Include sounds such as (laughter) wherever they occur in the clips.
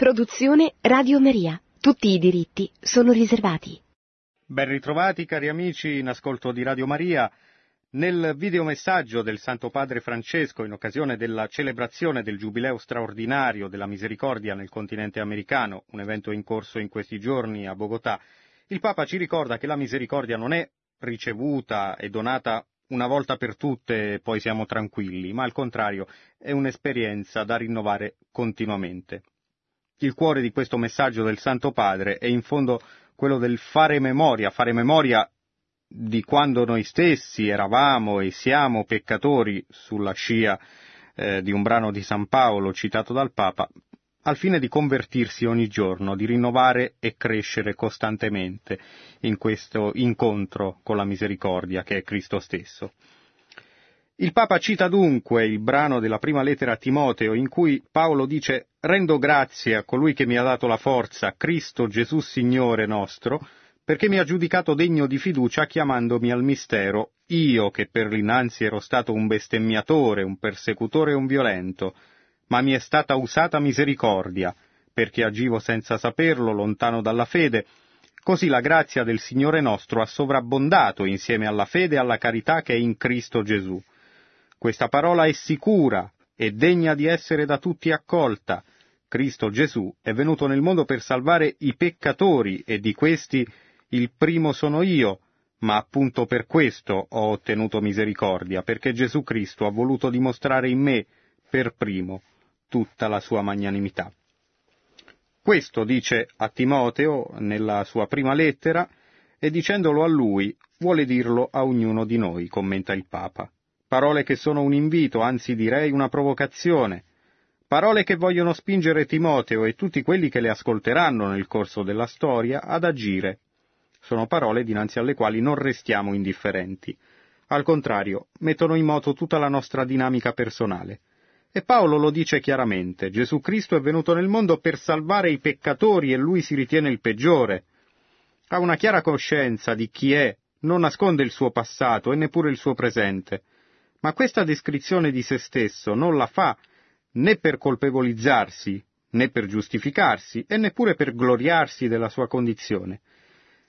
Produzione Radio Maria. Tutti i diritti sono riservati. Ben ritrovati cari amici in ascolto di Radio Maria. Nel videomessaggio del Santo Padre Francesco in occasione della celebrazione del Giubileo straordinario della Misericordia nel continente americano, un evento in corso in questi giorni a Bogotà, il Papa ci ricorda che la misericordia non è ricevuta e donata una volta per tutte e poi siamo tranquilli, ma al contrario è un'esperienza da rinnovare continuamente. Il cuore di questo messaggio del Santo Padre è in fondo quello del fare memoria, fare memoria di quando noi stessi eravamo e siamo peccatori sulla scia eh, di un brano di San Paolo citato dal Papa, al fine di convertirsi ogni giorno, di rinnovare e crescere costantemente in questo incontro con la misericordia che è Cristo stesso. Il Papa cita dunque il brano della prima lettera a Timoteo in cui Paolo dice Rendo grazie a colui che mi ha dato la forza, Cristo Gesù Signore nostro, perché mi ha giudicato degno di fiducia chiamandomi al mistero, io che per l'inanzi ero stato un bestemmiatore, un persecutore e un violento, ma mi è stata usata misericordia, perché agivo senza saperlo, lontano dalla fede, così la grazia del Signore nostro ha sovrabbondato insieme alla fede e alla carità che è in Cristo Gesù. Questa parola è sicura e degna di essere da tutti accolta. Cristo Gesù è venuto nel mondo per salvare i peccatori e di questi il primo sono io, ma appunto per questo ho ottenuto misericordia, perché Gesù Cristo ha voluto dimostrare in me, per primo, tutta la sua magnanimità. Questo dice a Timoteo nella sua prima lettera e dicendolo a lui vuole dirlo a ognuno di noi, commenta il Papa parole che sono un invito, anzi direi una provocazione, parole che vogliono spingere Timoteo e tutti quelli che le ascolteranno nel corso della storia ad agire. Sono parole dinanzi alle quali non restiamo indifferenti. Al contrario, mettono in moto tutta la nostra dinamica personale. E Paolo lo dice chiaramente, Gesù Cristo è venuto nel mondo per salvare i peccatori e lui si ritiene il peggiore. Ha una chiara coscienza di chi è, non nasconde il suo passato e neppure il suo presente ma questa descrizione di se stesso non la fa né per colpevolizzarsi, né per giustificarsi, e neppure per gloriarsi della sua condizione.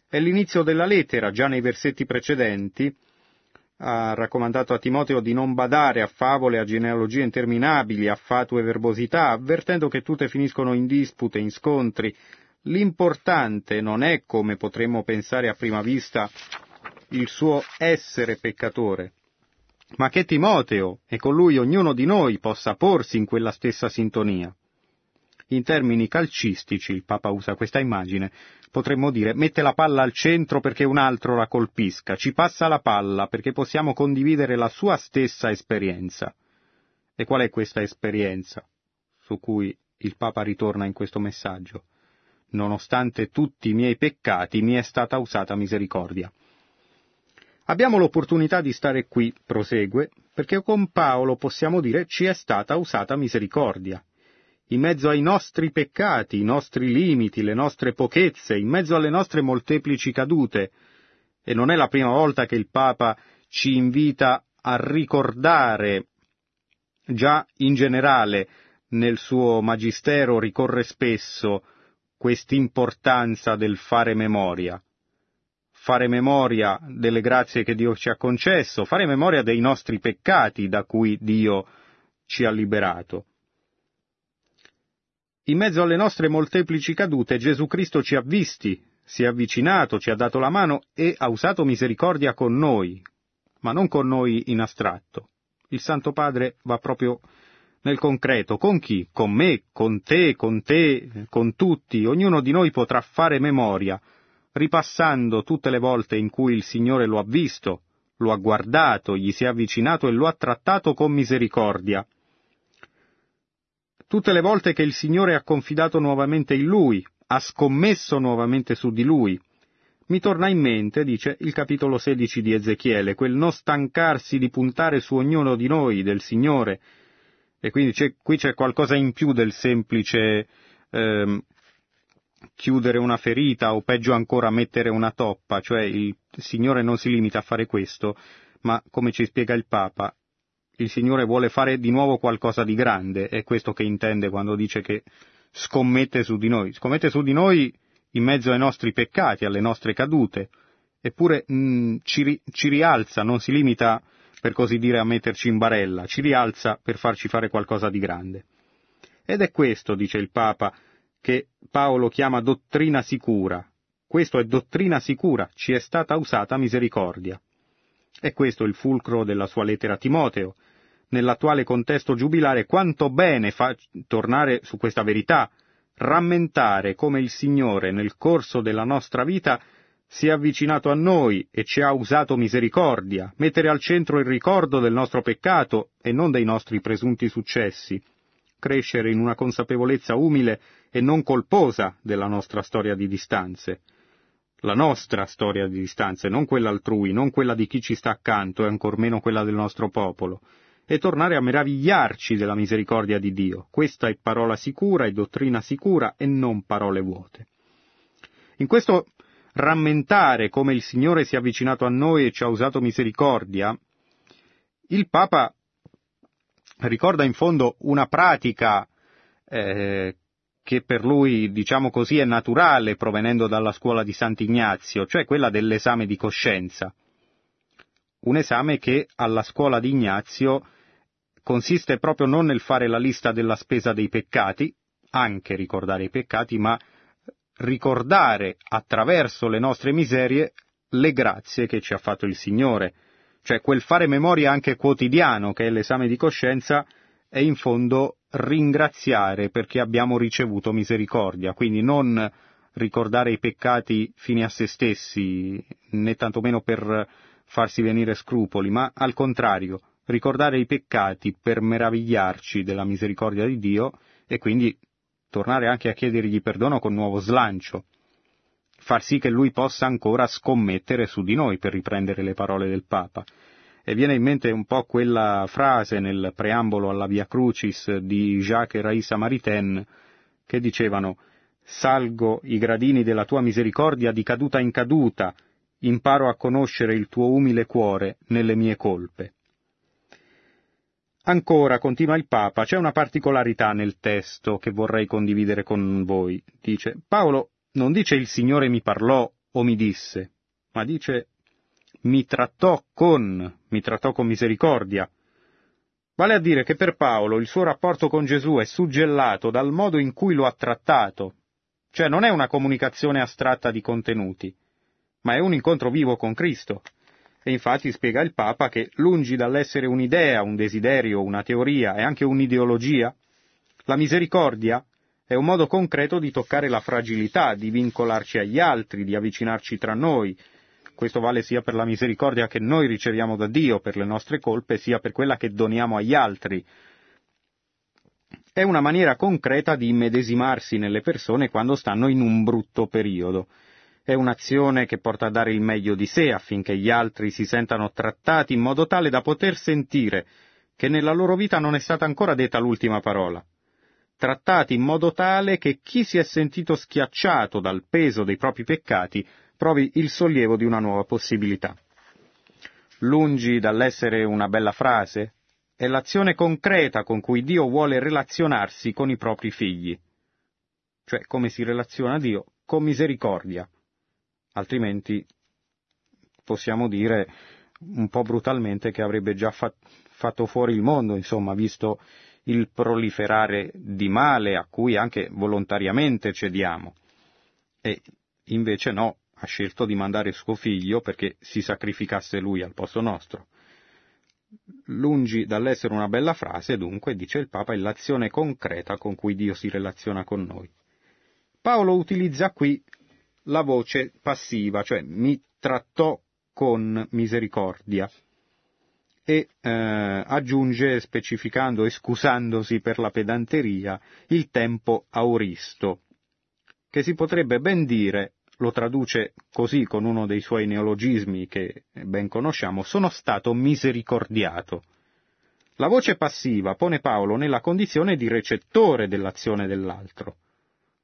È l'inizio della lettera, già nei versetti precedenti, ha raccomandato a Timoteo di non badare a favole, a genealogie interminabili, a fatue verbosità, avvertendo che tutte finiscono in dispute, in scontri. L'importante non è, come potremmo pensare a prima vista, il suo essere peccatore, ma che Timoteo e con lui ognuno di noi possa porsi in quella stessa sintonia. In termini calcistici, il Papa usa questa immagine, potremmo dire mette la palla al centro perché un altro la colpisca, ci passa la palla perché possiamo condividere la sua stessa esperienza. E qual è questa esperienza su cui il Papa ritorna in questo messaggio? Nonostante tutti i miei peccati mi è stata usata misericordia. Abbiamo l'opportunità di stare qui, prosegue, perché con Paolo possiamo dire ci è stata usata misericordia. In mezzo ai nostri peccati, i nostri limiti, le nostre pochezze, in mezzo alle nostre molteplici cadute. E non è la prima volta che il Papa ci invita a ricordare, già in generale nel suo magistero ricorre spesso quest'importanza del fare memoria fare memoria delle grazie che Dio ci ha concesso, fare memoria dei nostri peccati da cui Dio ci ha liberato. In mezzo alle nostre molteplici cadute Gesù Cristo ci ha visti, si è avvicinato, ci ha dato la mano e ha usato misericordia con noi, ma non con noi in astratto. Il Santo Padre va proprio nel concreto. Con chi? Con me, con te, con te, con tutti. Ognuno di noi potrà fare memoria ripassando tutte le volte in cui il Signore lo ha visto, lo ha guardato, gli si è avvicinato e lo ha trattato con misericordia. Tutte le volte che il Signore ha confidato nuovamente in Lui, ha scommesso nuovamente su di Lui. Mi torna in mente, dice il capitolo 16 di Ezechiele, quel non stancarsi di puntare su ognuno di noi, del Signore. E quindi c'è, qui c'è qualcosa in più del semplice eh, chiudere una ferita o peggio ancora mettere una toppa, cioè il Signore non si limita a fare questo, ma come ci spiega il Papa, il Signore vuole fare di nuovo qualcosa di grande, è questo che intende quando dice che scommette su di noi, scommette su di noi in mezzo ai nostri peccati, alle nostre cadute, eppure mh, mm, ci, ci rialza, non si limita per così dire a metterci in barella, ci rialza per farci fare qualcosa di grande. Ed è questo, dice il Papa, che Paolo chiama dottrina sicura. Questo è dottrina sicura, ci è stata usata misericordia. E questo il fulcro della sua lettera a Timoteo. Nell'attuale contesto giubilare quanto bene fa tornare su questa verità, rammentare come il Signore nel corso della nostra vita si è avvicinato a noi e ci ha usato misericordia, mettere al centro il ricordo del nostro peccato e non dei nostri presunti successi, crescere in una consapevolezza umile e non colposa della nostra storia di distanze. La nostra storia di distanze, non quella altrui, non quella di chi ci sta accanto e ancor meno quella del nostro popolo e tornare a meravigliarci della misericordia di Dio. Questa è parola sicura e dottrina sicura e non parole vuote. In questo rammentare come il Signore si è avvicinato a noi e ci ha usato misericordia, il Papa ricorda in fondo una pratica eh, che per lui, diciamo così, è naturale provenendo dalla scuola di Sant'Ignazio, cioè quella dell'esame di coscienza. Un esame che alla scuola di Ignazio consiste proprio non nel fare la lista della spesa dei peccati, anche ricordare i peccati, ma ricordare attraverso le nostre miserie le grazie che ci ha fatto il Signore. Cioè quel fare memoria anche quotidiano che è l'esame di coscienza è in fondo ringraziare perché abbiamo ricevuto misericordia, quindi non ricordare i peccati fini a se stessi, né tantomeno per farsi venire scrupoli, ma al contrario, ricordare i peccati per meravigliarci della misericordia di Dio e quindi tornare anche a chiedergli perdono con nuovo slancio, far sì che lui possa ancora scommettere su di noi, per riprendere le parole del Papa. E viene in mente un po' quella frase nel preambolo alla Via Crucis di Jacques e Raissa Maritain che dicevano Salgo i gradini della tua misericordia di caduta in caduta, imparo a conoscere il tuo umile cuore nelle mie colpe. Ancora, continua il Papa, c'è una particolarità nel testo che vorrei condividere con voi. Dice, Paolo non dice il Signore mi parlò o mi disse, ma dice mi trattò con, mi trattò con misericordia. Vale a dire che per Paolo il suo rapporto con Gesù è suggellato dal modo in cui lo ha trattato, cioè non è una comunicazione astratta di contenuti, ma è un incontro vivo con Cristo. E infatti spiega il Papa che, lungi dall'essere un'idea, un desiderio, una teoria e anche un'ideologia, la misericordia è un modo concreto di toccare la fragilità, di vincolarci agli altri, di avvicinarci tra noi. Questo vale sia per la misericordia che noi riceviamo da Dio per le nostre colpe, sia per quella che doniamo agli altri. È una maniera concreta di immedesimarsi nelle persone quando stanno in un brutto periodo è un'azione che porta a dare il meglio di sé affinché gli altri si sentano trattati in modo tale da poter sentire che nella loro vita non è stata ancora detta l'ultima parola. Trattati in modo tale che chi si è sentito schiacciato dal peso dei propri peccati provi il sollievo di una nuova possibilità. Lungi dall'essere una bella frase, è l'azione concreta con cui Dio vuole relazionarsi con i propri figli. Cioè come si relaziona Dio? Con misericordia altrimenti possiamo dire un po' brutalmente che avrebbe già fa- fatto fuori il mondo, insomma, visto il proliferare di male a cui anche volontariamente cediamo. E invece no, ha scelto di mandare suo figlio perché si sacrificasse lui al posto nostro. Lungi dall'essere una bella frase, dunque, dice il Papa, è l'azione concreta con cui Dio si relaziona con noi. Paolo utilizza qui la voce passiva, cioè mi trattò con misericordia e eh, aggiunge, specificando e scusandosi per la pedanteria, il tempo auristo, che si potrebbe ben dire, lo traduce così con uno dei suoi neologismi che ben conosciamo, sono stato misericordiato. La voce passiva pone Paolo nella condizione di recettore dell'azione dell'altro.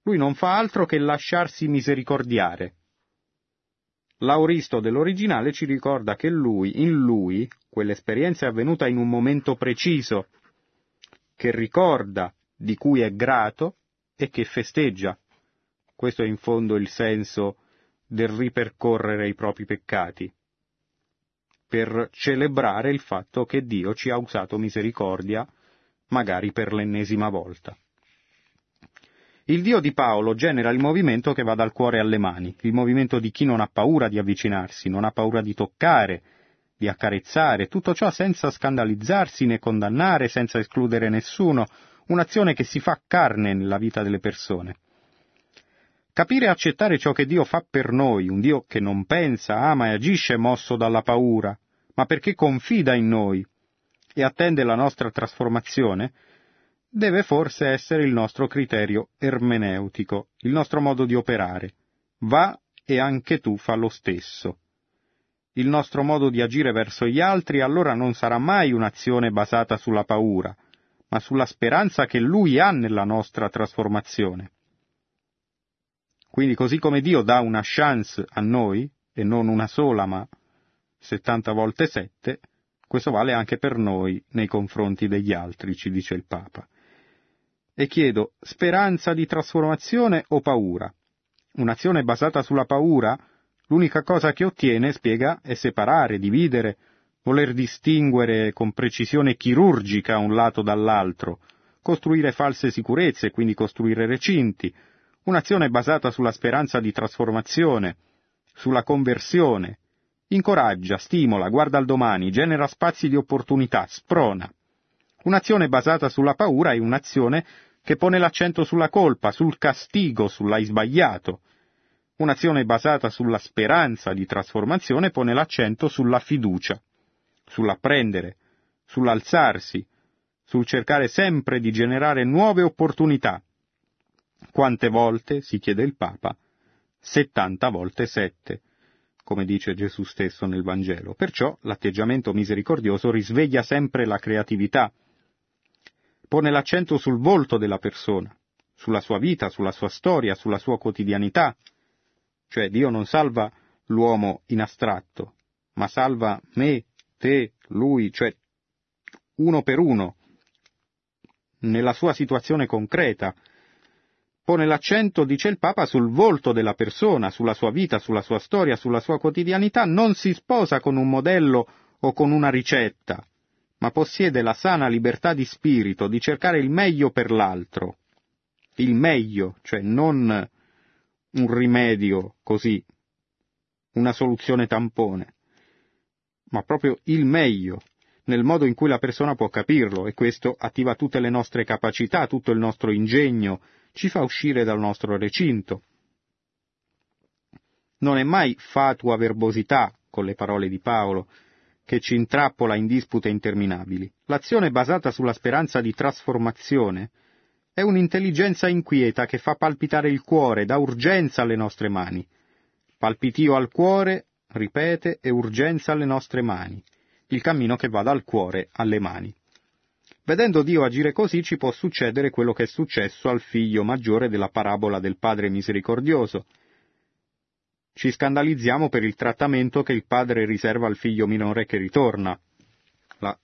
Lui non fa altro che lasciarsi misericordiare. L'auristo dell'originale ci ricorda che lui, in lui, quell'esperienza è avvenuta in un momento preciso, che ricorda, di cui è grato, e che festeggia. Questo è in fondo il senso del ripercorrere i propri peccati, per celebrare il fatto che Dio ci ha usato misericordia, magari per l'ennesima volta. Il Dio di Paolo genera il movimento che va dal cuore alle mani, il movimento di chi non ha paura di avvicinarsi, non ha paura di toccare, di accarezzare, tutto ciò senza scandalizzarsi né condannare, senza escludere nessuno, un'azione che si fa carne nella vita delle persone. Capire e accettare ciò che Dio fa per noi, un Dio che non pensa, ama e agisce mosso dalla paura, ma perché confida in noi e attende la nostra trasformazione, deve forse essere il nostro criterio ermeneutico, il nostro modo di operare. Va e anche tu fa lo stesso. Il nostro modo di agire verso gli altri allora non sarà mai un'azione basata sulla paura, ma sulla speranza che Lui ha nella nostra trasformazione. Quindi così come Dio dà una chance a noi, e non una sola, ma 70 volte 7, questo vale anche per noi nei confronti degli altri, ci dice il Papa. E chiedo, speranza di trasformazione o paura? Un'azione basata sulla paura, l'unica cosa che ottiene, spiega, è separare, dividere, voler distinguere con precisione chirurgica un lato dall'altro, costruire false sicurezze, quindi costruire recinti, un'azione basata sulla speranza di trasformazione, sulla conversione, incoraggia, stimola, guarda al domani, genera spazi di opportunità, sprona. Un'azione basata sulla paura è un'azione che pone l'accento sulla colpa, sul castigo, sull'hai sbagliato. Un'azione basata sulla speranza di trasformazione pone l'accento sulla fiducia sull'apprendere, sull'alzarsi, sul cercare sempre di generare nuove opportunità. Quante volte, si chiede il Papa? 70 volte 7, come dice Gesù stesso nel Vangelo. Perciò l'atteggiamento misericordioso risveglia sempre la creatività, pone l'accento sul volto della persona, sulla sua vita, sulla sua storia, sulla sua quotidianità. Cioè Dio non salva l'uomo in astratto, ma salva me, te, lui, cioè uno per uno, nella sua situazione concreta. Pone l'accento, dice il Papa, sul volto della persona, sulla sua vita, sulla sua storia, sulla sua quotidianità, non si sposa con un modello o con una ricetta, ma possiede la sana libertà di spirito di cercare il meglio per l'altro. Il meglio, cioè non un rimedio così, una soluzione tampone ma proprio il meglio, nel modo in cui la persona può capirlo, e questo attiva tutte le nostre capacità, tutto il nostro ingegno, ci fa uscire dal nostro recinto. Non è mai fatua verbosità, con le parole di Paolo, che ci intrappola in dispute interminabili. L'azione basata sulla speranza di trasformazione è un'intelligenza inquieta che fa palpitare il cuore, dà urgenza alle nostre mani. Palpitio al cuore ripete, e urgenza alle nostre mani, il cammino che va dal cuore alle mani. Vedendo Dio agire così ci può succedere quello che è successo al figlio maggiore della parabola del Padre misericordioso. Ci scandalizziamo per il trattamento che il padre riserva al figlio minore che ritorna. La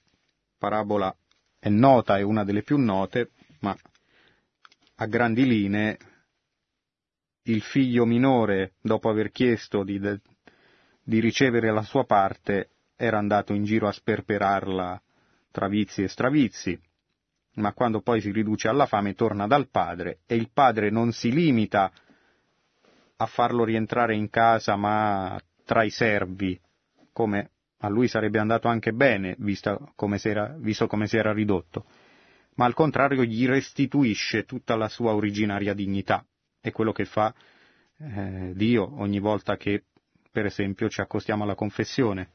parabola è nota, è una delle più note, ma a grandi linee il figlio minore, dopo aver chiesto di di ricevere la sua parte, era andato in giro a sperperarla tra vizi e stravizi, ma quando poi si riduce alla fame torna dal padre e il padre non si limita a farlo rientrare in casa ma tra i servi, come a lui sarebbe andato anche bene, come era, visto come si era ridotto, ma al contrario gli restituisce tutta la sua originaria dignità. È quello che fa eh, Dio ogni volta che per esempio, ci accostiamo alla confessione.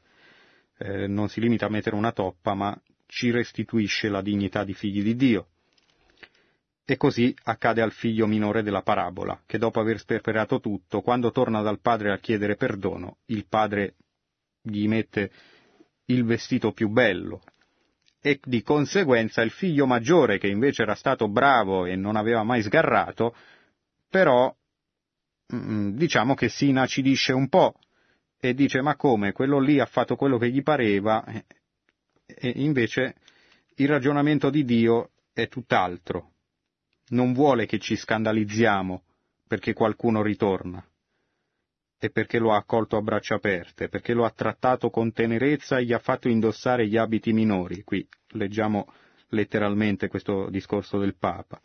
Eh, non si limita a mettere una toppa, ma ci restituisce la dignità di figli di Dio. E così accade al figlio minore della parabola, che dopo aver sperperato tutto, quando torna dal padre a chiedere perdono, il padre gli mette il vestito più bello. E di conseguenza il figlio maggiore, che invece era stato bravo e non aveva mai sgarrato, però mm, diciamo che si inacidisce un po' e dice ma come, quello lì ha fatto quello che gli pareva, e invece il ragionamento di Dio è tutt'altro. non vuole che ci scandalizziamo perché qualcuno ritorna e perché lo ha accolto a braccia aperte, perché lo ha trattato con tenerezza e gli ha fatto indossare gli abiti minori. Qui leggiamo letteralmente questo discorso del Papa.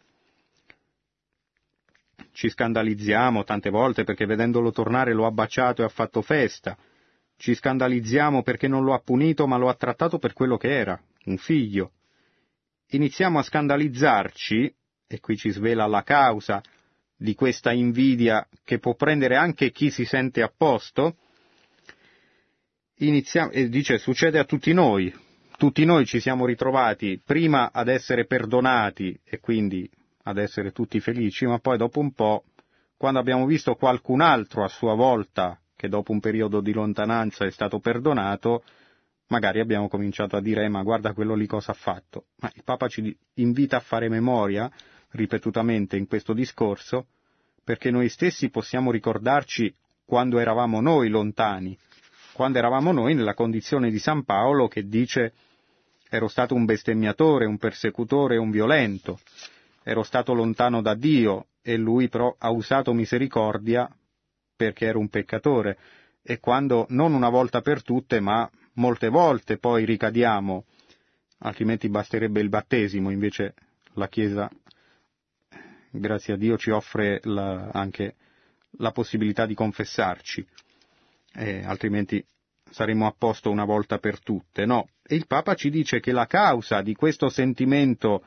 Ci scandalizziamo tante volte perché vedendolo tornare lo ha baciato e ha fatto festa. Ci scandalizziamo perché non lo ha punito ma lo ha trattato per quello che era, un figlio. Iniziamo a scandalizzarci, e qui ci svela la causa di questa invidia che può prendere anche chi si sente a posto, e dice succede a tutti noi, tutti noi ci siamo ritrovati prima ad essere perdonati e quindi ad essere tutti felici, ma poi dopo un po', quando abbiamo visto qualcun altro a sua volta che dopo un periodo di lontananza è stato perdonato, magari abbiamo cominciato a dire eh, ma guarda quello lì cosa ha fatto. Ma il Papa ci invita a fare memoria ripetutamente in questo discorso perché noi stessi possiamo ricordarci quando eravamo noi lontani, quando eravamo noi nella condizione di San Paolo che dice ero stato un bestemmiatore, un persecutore, un violento, ero stato lontano da Dio e lui però ha usato misericordia perché ero un peccatore. E quando non una volta per tutte ma molte volte poi ricadiamo, altrimenti basterebbe il battesimo, invece la Chiesa, grazie a Dio, ci offre la, anche la possibilità di confessarci, eh, altrimenti saremmo a posto una volta per tutte, no? E il Papa ci dice che la causa di questo sentimento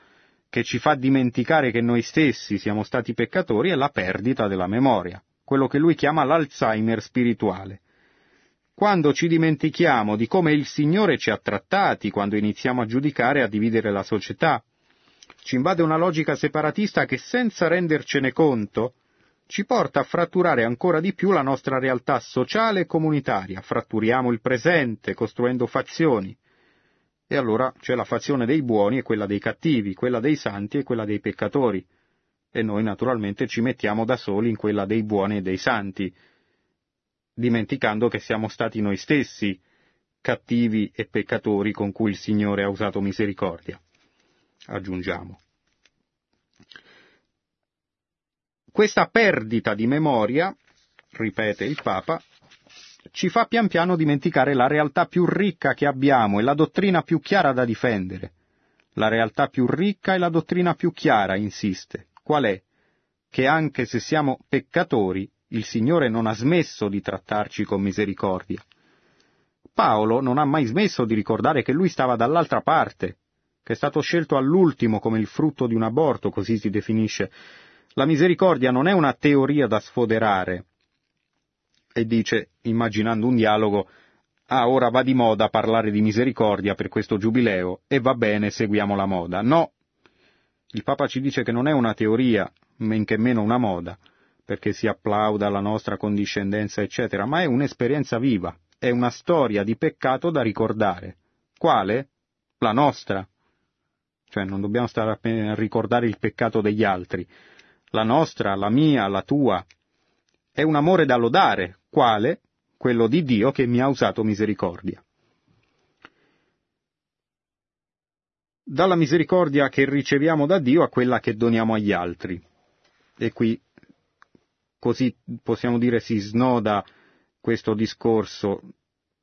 che ci fa dimenticare che noi stessi siamo stati peccatori è la perdita della memoria, quello che lui chiama l'Alzheimer spirituale. Quando ci dimentichiamo di come il Signore ci ha trattati, quando iniziamo a giudicare e a dividere la società, ci invade una logica separatista che senza rendercene conto ci porta a fratturare ancora di più la nostra realtà sociale e comunitaria, fratturiamo il presente costruendo fazioni, e allora c'è la fazione dei buoni e quella dei cattivi, quella dei santi e quella dei peccatori. E noi naturalmente ci mettiamo da soli in quella dei buoni e dei santi, dimenticando che siamo stati noi stessi cattivi e peccatori con cui il Signore ha usato misericordia. Aggiungiamo. Questa perdita di memoria, ripete il Papa, ci fa pian piano dimenticare la realtà più ricca che abbiamo e la dottrina più chiara da difendere. La realtà più ricca e la dottrina più chiara, insiste. Qual è? Che anche se siamo peccatori, il Signore non ha smesso di trattarci con misericordia. Paolo non ha mai smesso di ricordare che lui stava dall'altra parte, che è stato scelto all'ultimo come il frutto di un aborto, così si definisce. La misericordia non è una teoria da sfoderare, e dice, immaginando un dialogo, ah, ora va di moda parlare di misericordia per questo giubileo e va bene, seguiamo la moda. No, il Papa ci dice che non è una teoria, men che meno una moda, perché si applauda la nostra condiscendenza, eccetera, ma è un'esperienza viva, è una storia di peccato da ricordare. Quale? La nostra. Cioè non dobbiamo stare a ricordare il peccato degli altri. La nostra, la mia, la tua. È un amore da lodare, quale? Quello di Dio che mi ha usato misericordia. Dalla misericordia che riceviamo da Dio a quella che doniamo agli altri. E qui così possiamo dire si snoda questo discorso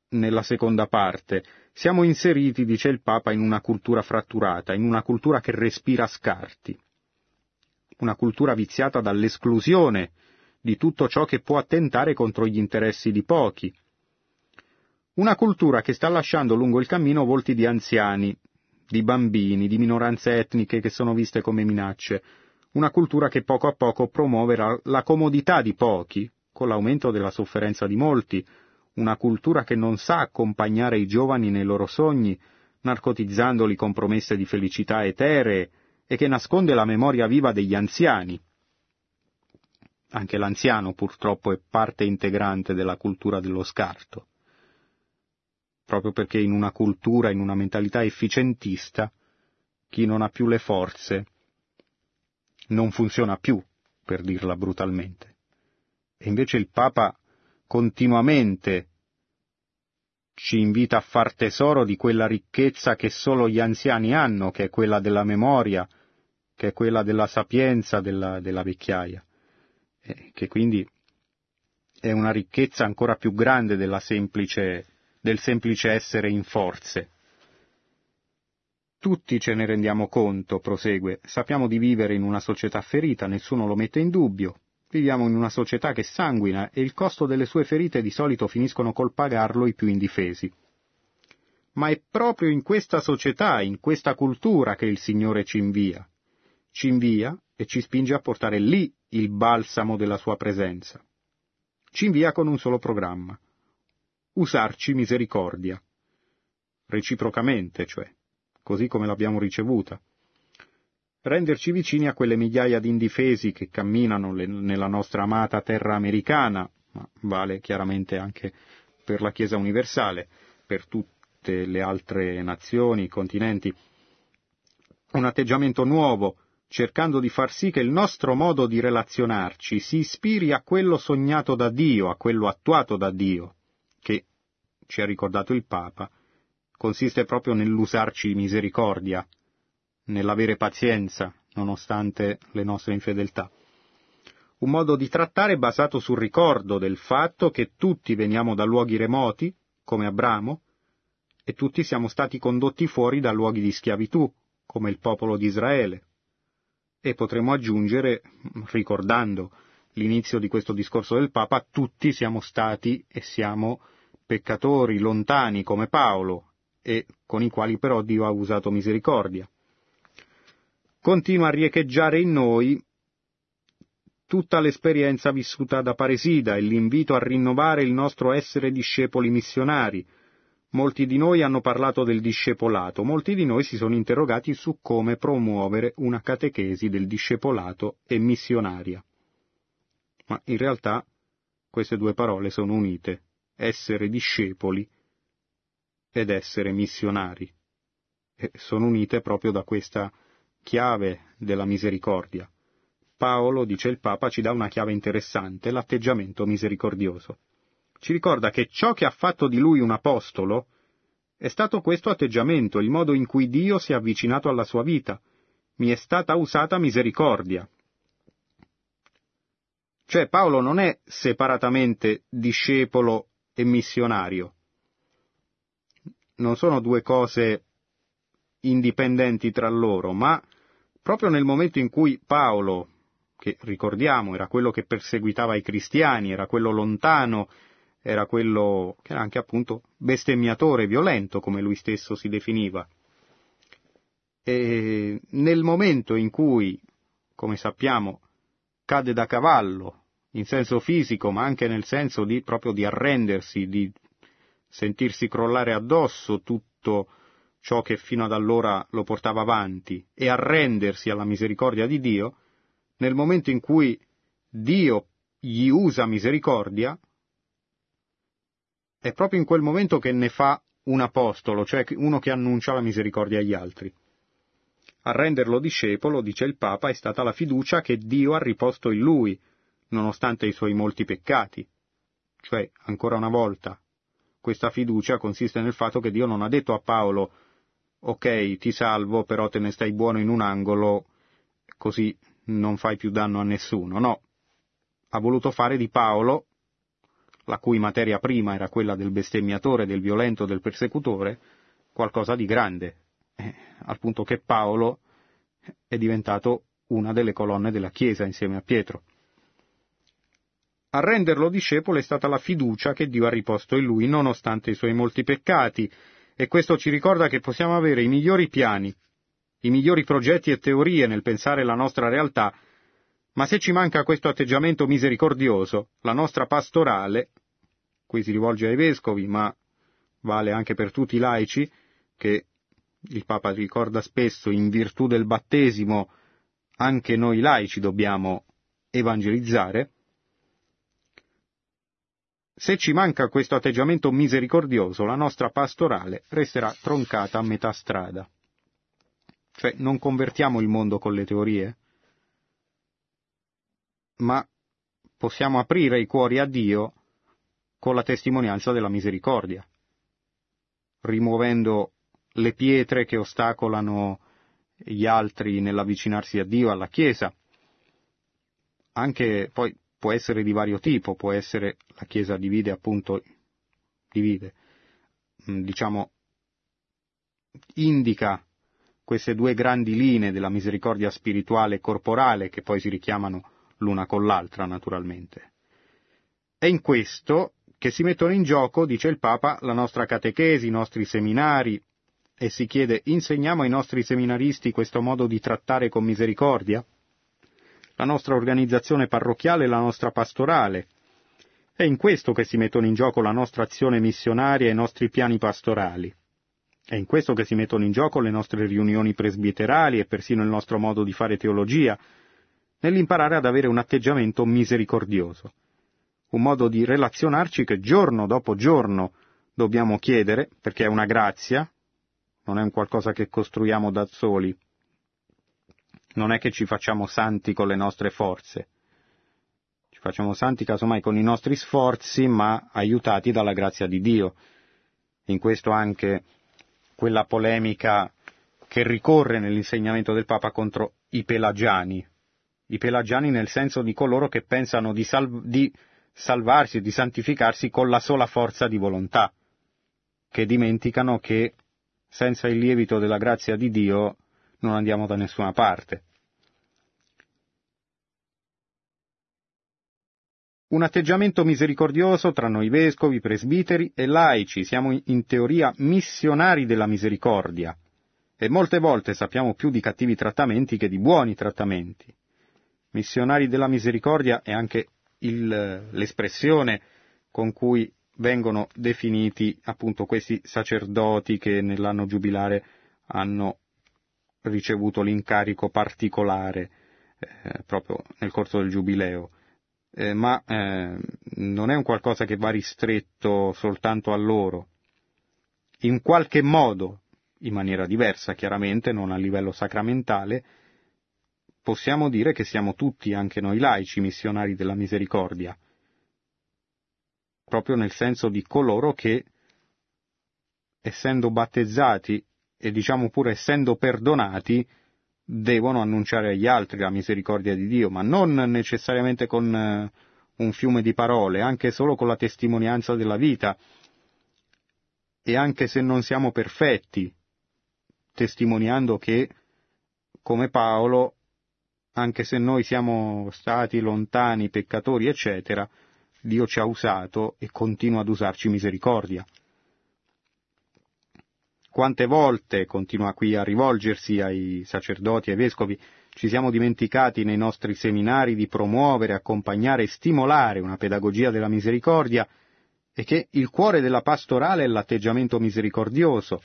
nella seconda parte. Siamo inseriti, dice il Papa, in una cultura fratturata, in una cultura che respira scarti, una cultura viziata dall'esclusione di tutto ciò che può attentare contro gli interessi di pochi. Una cultura che sta lasciando lungo il cammino volti di anziani, di bambini, di minoranze etniche che sono viste come minacce, una cultura che poco a poco promuove la comodità di pochi, con l'aumento della sofferenza di molti, una cultura che non sa accompagnare i giovani nei loro sogni, narcotizzandoli con promesse di felicità eteree, e che nasconde la memoria viva degli anziani, anche l'anziano purtroppo è parte integrante della cultura dello scarto, proprio perché in una cultura, in una mentalità efficientista, chi non ha più le forze non funziona più, per dirla brutalmente. E invece il Papa continuamente. Ci invita a far tesoro di quella ricchezza che solo gli anziani hanno, che è quella della memoria, che è quella della sapienza della, della vecchiaia, eh, che quindi è una ricchezza ancora più grande semplice, del semplice essere in forze. Tutti ce ne rendiamo conto, prosegue, sappiamo di vivere in una società ferita, nessuno lo mette in dubbio, viviamo in una società che sanguina e il costo delle sue ferite di solito finiscono col pagarlo i più indifesi. Ma è proprio in questa società, in questa cultura che il Signore ci invia. Ci invia e ci spinge a portare lì il balsamo della sua presenza. Ci invia con un solo programma. Usarci misericordia. Reciprocamente, cioè, così come l'abbiamo ricevuta. Renderci vicini a quelle migliaia di indifesi che camminano le, nella nostra amata terra americana, ma vale chiaramente anche per la Chiesa universale, per tutte le altre nazioni, continenti, un atteggiamento nuovo, cercando di far sì che il nostro modo di relazionarci si ispiri a quello sognato da Dio, a quello attuato da Dio, che, ci ha ricordato il Papa, consiste proprio nell'usarci misericordia, nell'avere pazienza, nonostante le nostre infedeltà. Un modo di trattare basato sul ricordo del fatto che tutti veniamo da luoghi remoti, come Abramo, e tutti siamo stati condotti fuori da luoghi di schiavitù, come il popolo di Israele. E potremmo aggiungere, ricordando l'inizio di questo discorso del Papa, tutti siamo stati e siamo peccatori lontani come Paolo, e con i quali però Dio ha usato misericordia. Continua a riecheggiare in noi tutta l'esperienza vissuta da Paresida e l'invito a rinnovare il nostro essere discepoli missionari, Molti di noi hanno parlato del discepolato, molti di noi si sono interrogati su come promuovere una catechesi del discepolato e missionaria. Ma in realtà queste due parole sono unite, essere discepoli ed essere missionari. E sono unite proprio da questa chiave della misericordia. Paolo, dice il Papa, ci dà una chiave interessante, l'atteggiamento misericordioso ci ricorda che ciò che ha fatto di lui un apostolo è stato questo atteggiamento, il modo in cui Dio si è avvicinato alla sua vita. Mi è stata usata misericordia. Cioè Paolo non è separatamente discepolo e missionario. Non sono due cose indipendenti tra loro, ma proprio nel momento in cui Paolo, che ricordiamo era quello che perseguitava i cristiani, era quello lontano era quello che era anche appunto bestemmiatore, violento, come lui stesso si definiva. E nel momento in cui, come sappiamo, cade da cavallo, in senso fisico, ma anche nel senso di proprio di arrendersi, di sentirsi crollare addosso tutto ciò che fino ad allora lo portava avanti e arrendersi alla misericordia di Dio, nel momento in cui Dio gli usa misericordia, è proprio in quel momento che ne fa un apostolo, cioè uno che annuncia la misericordia agli altri. A renderlo discepolo, dice il Papa, è stata la fiducia che Dio ha riposto in lui, nonostante i suoi molti peccati. Cioè, ancora una volta, questa fiducia consiste nel fatto che Dio non ha detto a Paolo ok, ti salvo, però te ne stai buono in un angolo, così non fai più danno a nessuno. No, ha voluto fare di Paolo la cui materia prima era quella del bestemmiatore, del violento, del persecutore, qualcosa di grande, eh, al punto che Paolo è diventato una delle colonne della Chiesa insieme a Pietro. A renderlo discepolo è stata la fiducia che Dio ha riposto in lui, nonostante i suoi molti peccati, e questo ci ricorda che possiamo avere i migliori piani, i migliori progetti e teorie nel pensare la nostra realtà, ma se ci manca questo atteggiamento misericordioso, la nostra pastorale, qui si rivolge ai vescovi, ma vale anche per tutti i laici, che il Papa ricorda spesso, in virtù del battesimo, anche noi laici dobbiamo evangelizzare, se ci manca questo atteggiamento misericordioso, la nostra pastorale resterà troncata a metà strada. Cioè non convertiamo il mondo con le teorie, ma possiamo aprire i cuori a Dio con la testimonianza della misericordia, rimuovendo le pietre che ostacolano gli altri nell'avvicinarsi a Dio, alla Chiesa. Anche poi può essere di vario tipo, può essere la Chiesa divide appunto, divide, mm, diciamo, indica queste due grandi linee della misericordia spirituale e corporale che poi si richiamano l'una con l'altra naturalmente. È in questo che si mettono in gioco, dice il Papa, la nostra catechesi, i nostri seminari, e si chiede insegniamo ai nostri seminaristi questo modo di trattare con misericordia? La nostra organizzazione parrocchiale e la nostra pastorale. È in questo che si mettono in gioco la nostra azione missionaria e i nostri piani pastorali. È in questo che si mettono in gioco le nostre riunioni presbiterali e persino il nostro modo di fare teologia, nell'imparare ad avere un atteggiamento misericordioso un modo di relazionarci che giorno dopo giorno dobbiamo chiedere, perché è una grazia, non è un qualcosa che costruiamo da soli, non è che ci facciamo santi con le nostre forze, ci facciamo santi casomai con i nostri sforzi, ma aiutati dalla grazia di Dio. In questo anche quella polemica che ricorre nell'insegnamento del Papa contro i pelagiani, i pelagiani nel senso di coloro che pensano di, salv- di salvarsi di santificarsi con la sola forza di volontà, che dimenticano che senza il lievito della grazia di Dio non andiamo da nessuna parte. Un atteggiamento misericordioso tra noi vescovi, presbiteri e laici, siamo in teoria missionari della misericordia e molte volte sappiamo più di cattivi trattamenti che di buoni trattamenti. Missionari della misericordia è anche il, l'espressione con cui vengono definiti appunto questi sacerdoti che nell'anno giubilare hanno ricevuto l'incarico particolare eh, proprio nel corso del giubileo. Eh, ma eh, non è un qualcosa che va ristretto soltanto a loro. In qualche modo, in maniera diversa chiaramente, non a livello sacramentale, possiamo dire che siamo tutti, anche noi laici, missionari della misericordia, proprio nel senso di coloro che, essendo battezzati e diciamo pure essendo perdonati, devono annunciare agli altri la misericordia di Dio, ma non necessariamente con eh, un fiume di parole, anche solo con la testimonianza della vita. E anche se non siamo perfetti, testimoniando che, come Paolo, anche se noi siamo stati lontani, peccatori, eccetera, Dio ci ha usato e continua ad usarci misericordia. Quante volte, continua qui a rivolgersi ai sacerdoti e ai vescovi, ci siamo dimenticati nei nostri seminari di promuovere, accompagnare e stimolare una pedagogia della misericordia e che il cuore della pastorale è l'atteggiamento misericordioso,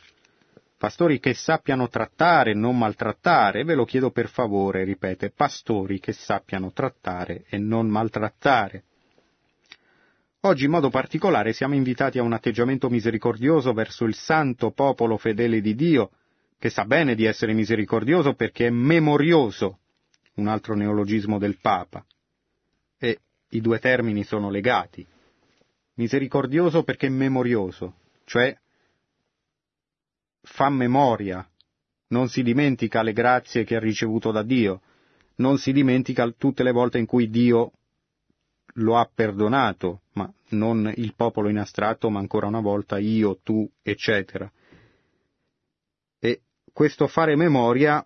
pastori che sappiano trattare e non maltrattare, ve lo chiedo per favore, ripete, pastori che sappiano trattare e non maltrattare. Oggi in modo particolare siamo invitati a un atteggiamento misericordioso verso il santo popolo fedele di Dio, che sa bene di essere misericordioso perché è memorioso, un altro neologismo del Papa. E i due termini sono legati. Misericordioso perché è memorioso, cioè fa memoria, non si dimentica le grazie che ha ricevuto da Dio, non si dimentica tutte le volte in cui Dio lo ha perdonato, ma non il popolo in astratto, ma ancora una volta io, tu, eccetera. E questo fare memoria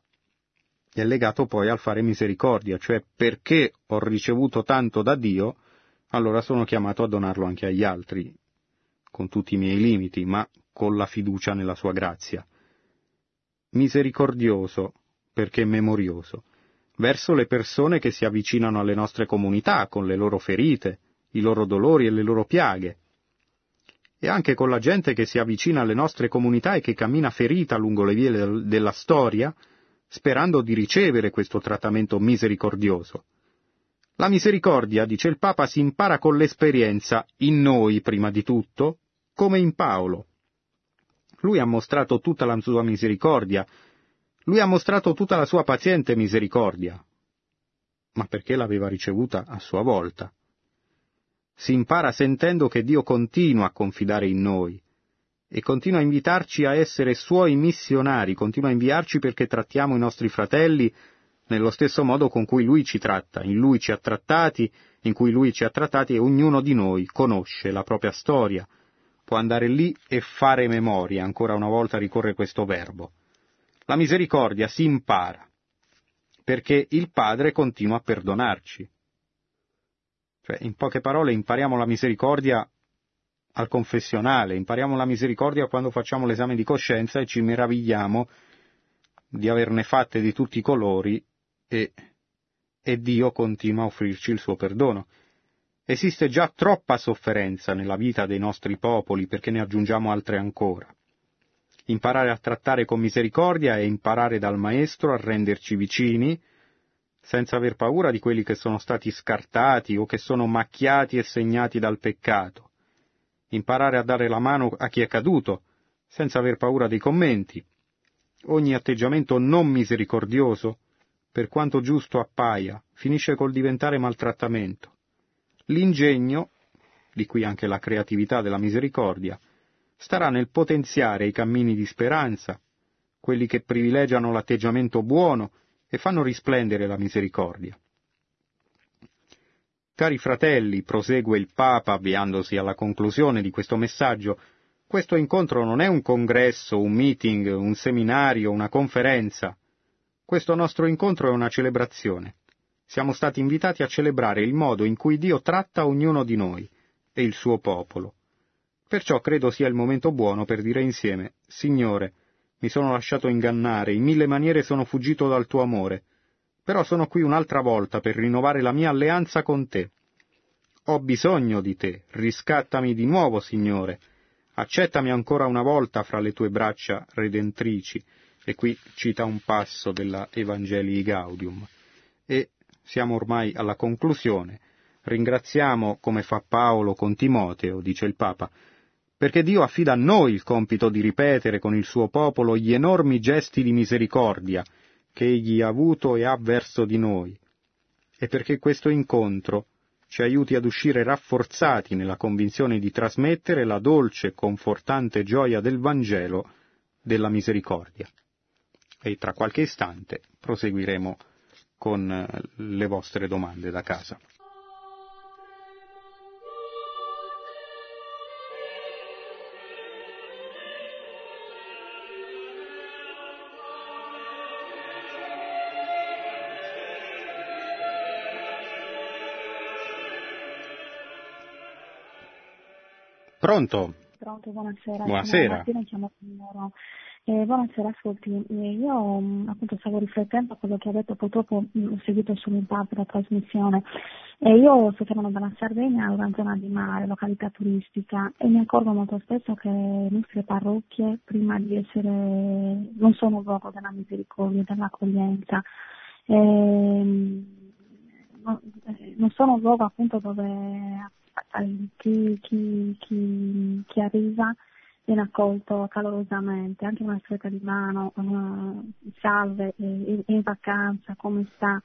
è legato poi al fare misericordia, cioè perché ho ricevuto tanto da Dio, allora sono chiamato a donarlo anche agli altri, con tutti i miei limiti, ma con la fiducia nella sua grazia. Misericordioso, perché memorioso, verso le persone che si avvicinano alle nostre comunità con le loro ferite, i loro dolori e le loro piaghe, e anche con la gente che si avvicina alle nostre comunità e che cammina ferita lungo le vie della storia, sperando di ricevere questo trattamento misericordioso. La misericordia, dice il Papa, si impara con l'esperienza, in noi prima di tutto, come in Paolo. Lui ha mostrato tutta la sua misericordia, lui ha mostrato tutta la sua paziente misericordia, ma perché l'aveva ricevuta a sua volta. Si impara sentendo che Dio continua a confidare in noi e continua a invitarci a essere suoi missionari, continua a inviarci perché trattiamo i nostri fratelli nello stesso modo con cui lui ci tratta, in lui ci ha trattati, in cui lui ci ha trattati e ognuno di noi conosce la propria storia, può andare lì e fare memoria, ancora una volta ricorre questo verbo. La misericordia si impara, perché il Padre continua a perdonarci. Cioè, in poche parole, impariamo la misericordia al confessionale, impariamo la misericordia quando facciamo l'esame di coscienza e ci meravigliamo di averne fatte di tutti i colori e, e Dio continua a offrirci il suo perdono. Esiste già troppa sofferenza nella vita dei nostri popoli perché ne aggiungiamo altre ancora. Imparare a trattare con misericordia e imparare dal Maestro a renderci vicini, senza aver paura di quelli che sono stati scartati o che sono macchiati e segnati dal peccato. Imparare a dare la mano a chi è caduto, senza aver paura dei commenti. Ogni atteggiamento non misericordioso, per quanto giusto appaia, finisce col diventare maltrattamento. L'ingegno, di cui anche la creatività della misericordia, starà nel potenziare i cammini di speranza, quelli che privilegiano l'atteggiamento buono e fanno risplendere la misericordia. Cari fratelli, prosegue il Papa avviandosi alla conclusione di questo messaggio, questo incontro non è un congresso, un meeting, un seminario, una conferenza. Questo nostro incontro è una celebrazione. Siamo stati invitati a celebrare il modo in cui Dio tratta ognuno di noi e il suo popolo. Perciò credo sia il momento buono per dire insieme, Signore, mi sono lasciato ingannare, in mille maniere sono fuggito dal tuo amore, però sono qui un'altra volta per rinnovare la mia alleanza con te. Ho bisogno di te, riscattami di nuovo, Signore, accettami ancora una volta fra le tue braccia redentrici, e qui cita un passo della Evangelii Gaudium, e siamo ormai alla conclusione. Ringraziamo, come fa Paolo con Timoteo, dice il Papa, perché Dio affida a noi il compito di ripetere con il suo popolo gli enormi gesti di misericordia che egli ha avuto e ha verso di noi, e perché questo incontro ci aiuti ad uscire rafforzati nella convinzione di trasmettere la dolce e confortante gioia del Vangelo della misericordia. E tra qualche istante proseguiremo con eh, le vostre domande da casa. Pronto? Pronto, buonasera. Buonasera. Eh, buonasera, ascolti, eh, io mh, appunto stavo riflettendo a quello che ha detto, purtroppo mh, ho seguito solo in parte la trasmissione e io chiamando dalla Sardegna, una zona di mare, località turistica e mi accorgo molto spesso che le nostre parrocchie prima di essere, non sono luogo della misericordia, dell'accoglienza, eh, non sono luogo appunto dove chi, chi, chi, chi arriva viene accolto calorosamente, anche una stretta di mano, uh, salve, in, in, vacanza, come sta,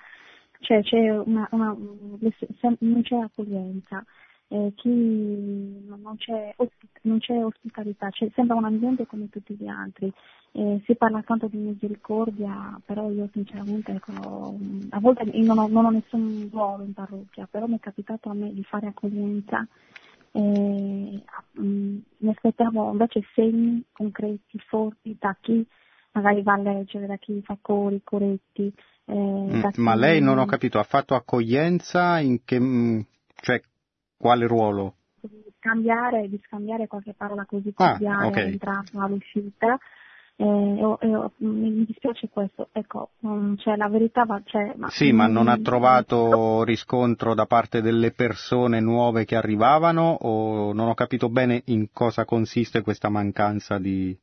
cioè c'è una, una, non c'è accoglienza, eh, chi, non, c'è, non c'è ospitalità, cioè, sembra un ambiente come tutti gli altri, eh, si parla tanto di misericordia, però io sinceramente ecco, a volte non ho, non ho nessun ruolo in parrocchia, però mi è capitato a me di fare accoglienza eh, mi aspettavo invece segni concreti, forti da chi magari va a leggere, da chi fa cori, coretti. Eh, mm, ma lei non ho capito, ha fatto accoglienza in che, mm, cioè quale ruolo? Di scambiare, di scambiare qualche parola così cordiale ah, okay. all'entrata, all'uscita eh, eh, mi dispiace questo, ecco, cioè, la verità va, cioè, ma, Sì, ma non ha trovato riscontro da parte delle persone nuove che arrivavano o non ho capito bene in cosa consiste questa mancanza di,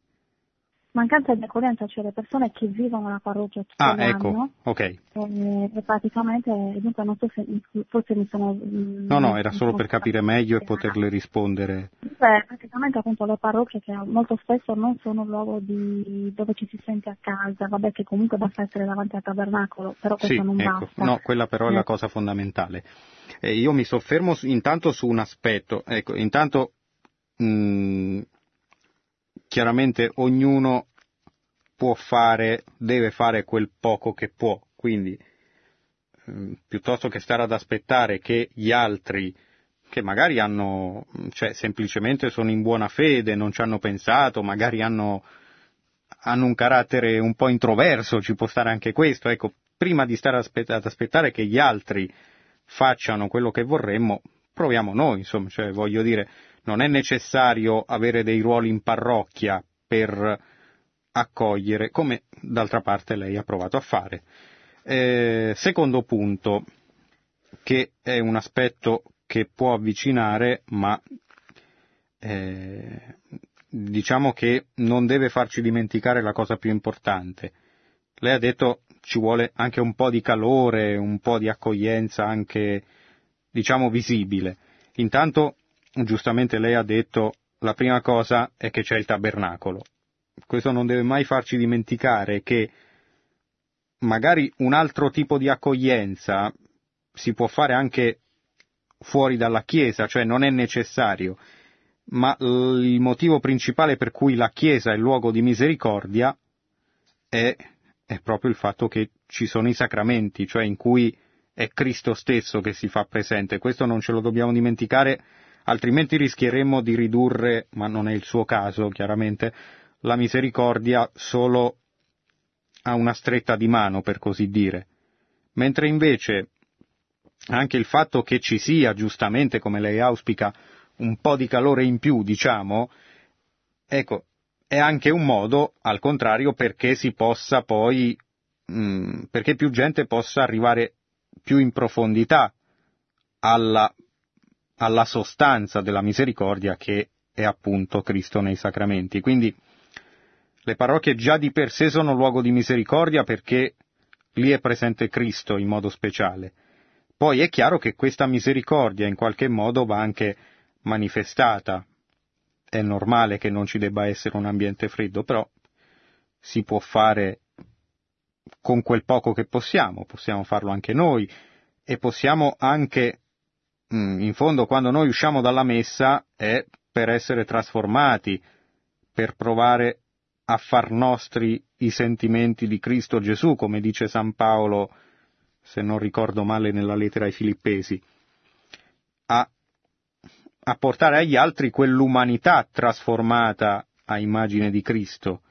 mancanza di accoglienza, cioè le persone che vivono la parrocchia tutto ah, ecco, ok. E, e praticamente, dunque non so se forse mi sono... Mm, no, no, era solo per capire meglio e poterle rispondere. Beh, praticamente appunto le parrocchie che molto spesso non sono un luogo di, dove ci si sente a casa, vabbè che comunque basta essere davanti al tabernacolo, però questo sì, non ecco. basta. No, quella però è la eh. cosa fondamentale. Eh, io mi soffermo intanto su un aspetto, ecco, intanto mh, mm, chiaramente ognuno può fare, deve fare quel poco che può, quindi mm, piuttosto che stare ad aspettare che gli altri che magari hanno, cioè semplicemente sono in buona fede, non ci hanno pensato, magari hanno, hanno un carattere un po' introverso, ci può stare anche questo, ecco, prima di stare ad aspettare che gli altri facciano quello che vorremmo, proviamo noi, insomma, cioè voglio dire, non è necessario avere dei ruoli in parrocchia per accogliere, come d'altra parte lei ha provato a fare. Eh, secondo punto, che è un aspetto che può avvicinare, ma eh, diciamo che non deve farci dimenticare la cosa più importante. Lei ha detto ci vuole anche un po' di calore, un po' di accoglienza anche, diciamo, visibile. Intanto, giustamente lei ha detto, la prima cosa è che c'è il tabernacolo. Questo non deve mai farci dimenticare che magari un altro tipo di accoglienza si può fare anche fuori dalla Chiesa, cioè non è necessario, ma il motivo principale per cui la Chiesa è luogo di misericordia è, è proprio il fatto che ci sono i sacramenti, cioè in cui è Cristo stesso che si fa presente. Questo non ce lo dobbiamo dimenticare, altrimenti rischieremmo di ridurre, ma non è il suo caso chiaramente, la misericordia solo a una stretta di mano, per così dire. Mentre invece anche il fatto che ci sia, giustamente, come lei auspica, un po' di calore in più, diciamo, ecco, è anche un modo, al contrario, perché si possa poi, mh, mm, perché più gente possa arrivare più in profondità alla, alla sostanza della misericordia che è appunto Cristo nei sacramenti. Quindi le parrocchie già di per sé sono luogo di misericordia perché lì è presente Cristo in modo speciale poi è chiaro che questa misericordia in qualche modo va anche manifestata. È normale che non ci debba essere un ambiente freddo, però si può fare con quel poco che possiamo, possiamo farlo anche noi e possiamo anche, in fondo, quando noi usciamo dalla messa è per essere trasformati, per provare a far nostri i sentimenti di Cristo Gesù, come dice San Paolo se non ricordo male nella lettera ai Filippesi, a, a portare agli altri quell'umanità trasformata a immagine di Cristo,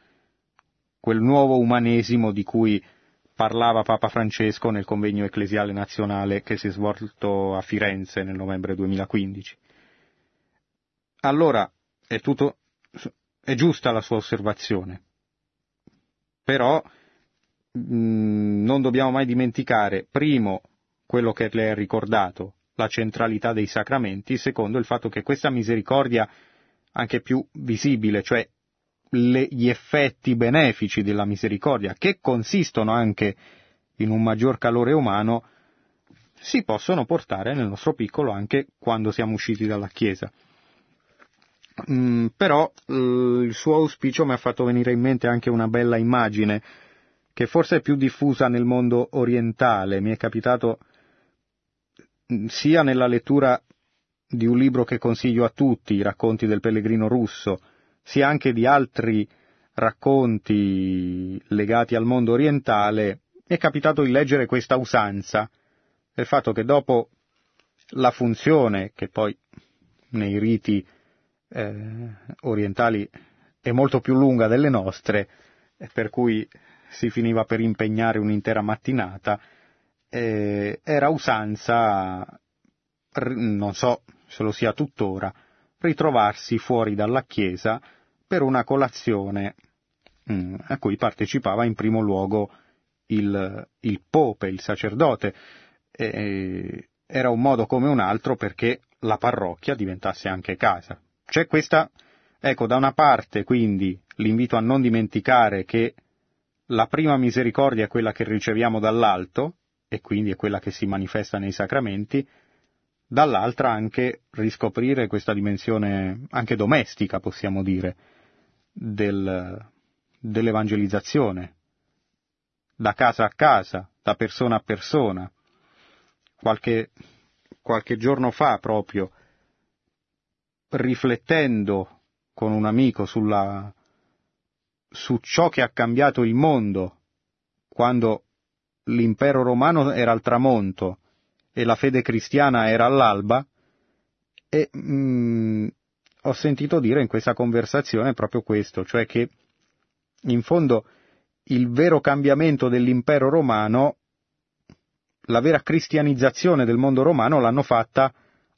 quel nuovo umanesimo di cui parlava Papa Francesco nel convegno ecclesiale nazionale che si è svolto a Firenze nel novembre 2015. Allora, è tutto, è giusta la sua osservazione, però Mm, non dobbiamo mai dimenticare, primo, quello che lei ha ricordato, la centralità dei sacramenti, secondo il fatto che questa misericordia anche più visibile, cioè le, gli effetti benefici della misericordia, che consistono anche in un maggior calore umano, si possono portare nel nostro piccolo anche quando siamo usciti dalla Chiesa. Mm, però eh, il suo auspicio mi ha fatto venire in mente anche una bella immagine che forse è più diffusa nel mondo orientale. Mi è capitato mm, sia nella lettura di un libro che consiglio a tutti, i racconti del pellegrino russo, sia anche di altri racconti legati al mondo orientale, è capitato di leggere questa usanza, il fatto che dopo la funzione, che poi nei riti eh, orientali è molto più lunga delle nostre, per cui si finiva per impegnare un'intera mattinata, eh, era usanza, non so se lo sia tuttora, ritrovarsi fuori dalla chiesa per una colazione mh, mm, a cui partecipava in primo luogo il, il pope, il sacerdote. Eh, era un modo come un altro perché la parrocchia diventasse anche casa. C'è questa, ecco, da una parte quindi l'invito a non dimenticare che la prima misericordia è quella che riceviamo dall'alto, e quindi è quella che si manifesta nei sacramenti, dall'altra anche riscoprire questa dimensione anche domestica, possiamo dire, del, dell'evangelizzazione, da casa a casa, da persona a persona. Qualche, qualche giorno fa proprio, riflettendo con un amico sulla, su ciò che ha cambiato il mondo quando l'impero romano era al tramonto e la fede cristiana era all'alba, e mh, mm, ho sentito dire in questa conversazione proprio questo, cioè che in fondo il vero cambiamento dell'impero romano, la vera cristianizzazione del mondo romano l'hanno fatta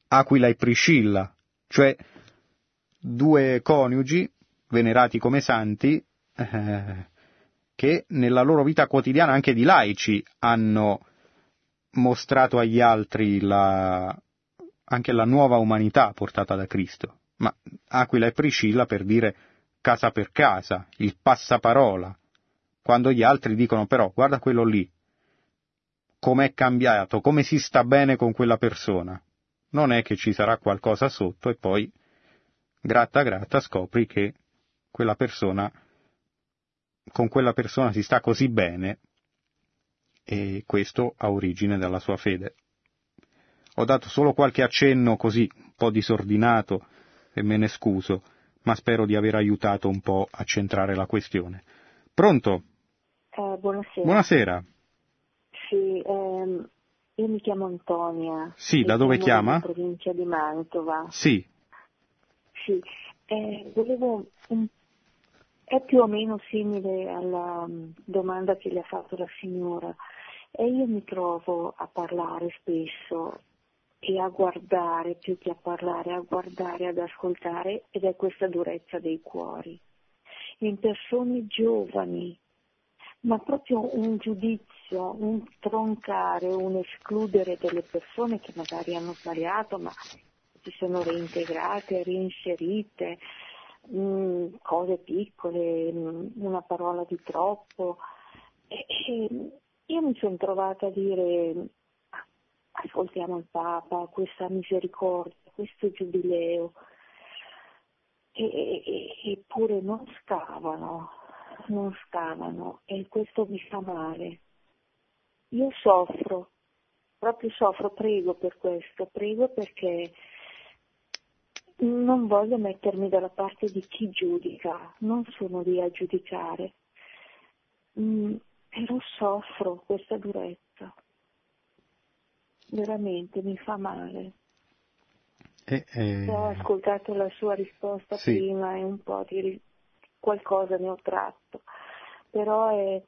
Aquila e Priscilla, cioè due coniugi venerati come santi eh, che nella loro vita quotidiana anche di laici hanno mostrato agli altri la, anche la nuova umanità portata da Cristo. Ma Aquila e Priscilla per dire casa per casa, il passaparola, quando gli altri dicono però guarda quello lì, com'è cambiato, come si sta bene con quella persona. Non è che ci sarà qualcosa sotto e poi, gratta gratta, scopri che quella persona, con quella persona si sta così bene e questo ha origine dalla sua fede. Ho dato solo qualche accenno così, un po' disordinato, e me ne scuso, ma spero di aver aiutato un po' a centrare la questione. Pronto? Eh, buonasera. Buonasera. Sì, ehm, io mi chiamo Antonia. Sì, da dove chiama? In provincia di Mantova. Sì. Sì, eh, volevo un è più o meno simile alla um, domanda che le ha fatto la signora e io mi trovo a parlare spesso e a guardare più che a parlare, a guardare, ad ascoltare ed è questa durezza dei cuori. In persone giovani, ma proprio un giudizio, un troncare, un escludere delle persone che magari hanno sbagliato ma si sono reintegrate, reinserite, mh, mm, cose piccole, mh, mm, una parola di troppo. E, e io mi sono trovata a dire ascoltiamo il Papa, questa misericordia, questo giubileo, eppure non scavano, non scavano e questo mi fa male. Io soffro, proprio soffro, prego per questo, prego perché non voglio mettermi dalla parte di chi giudica, non sono lì a giudicare, mm, però soffro questa durezza veramente mi fa male. Eh, eh... Ho ascoltato la sua risposta sì. prima e un po' di qualcosa ne ho tratto, però è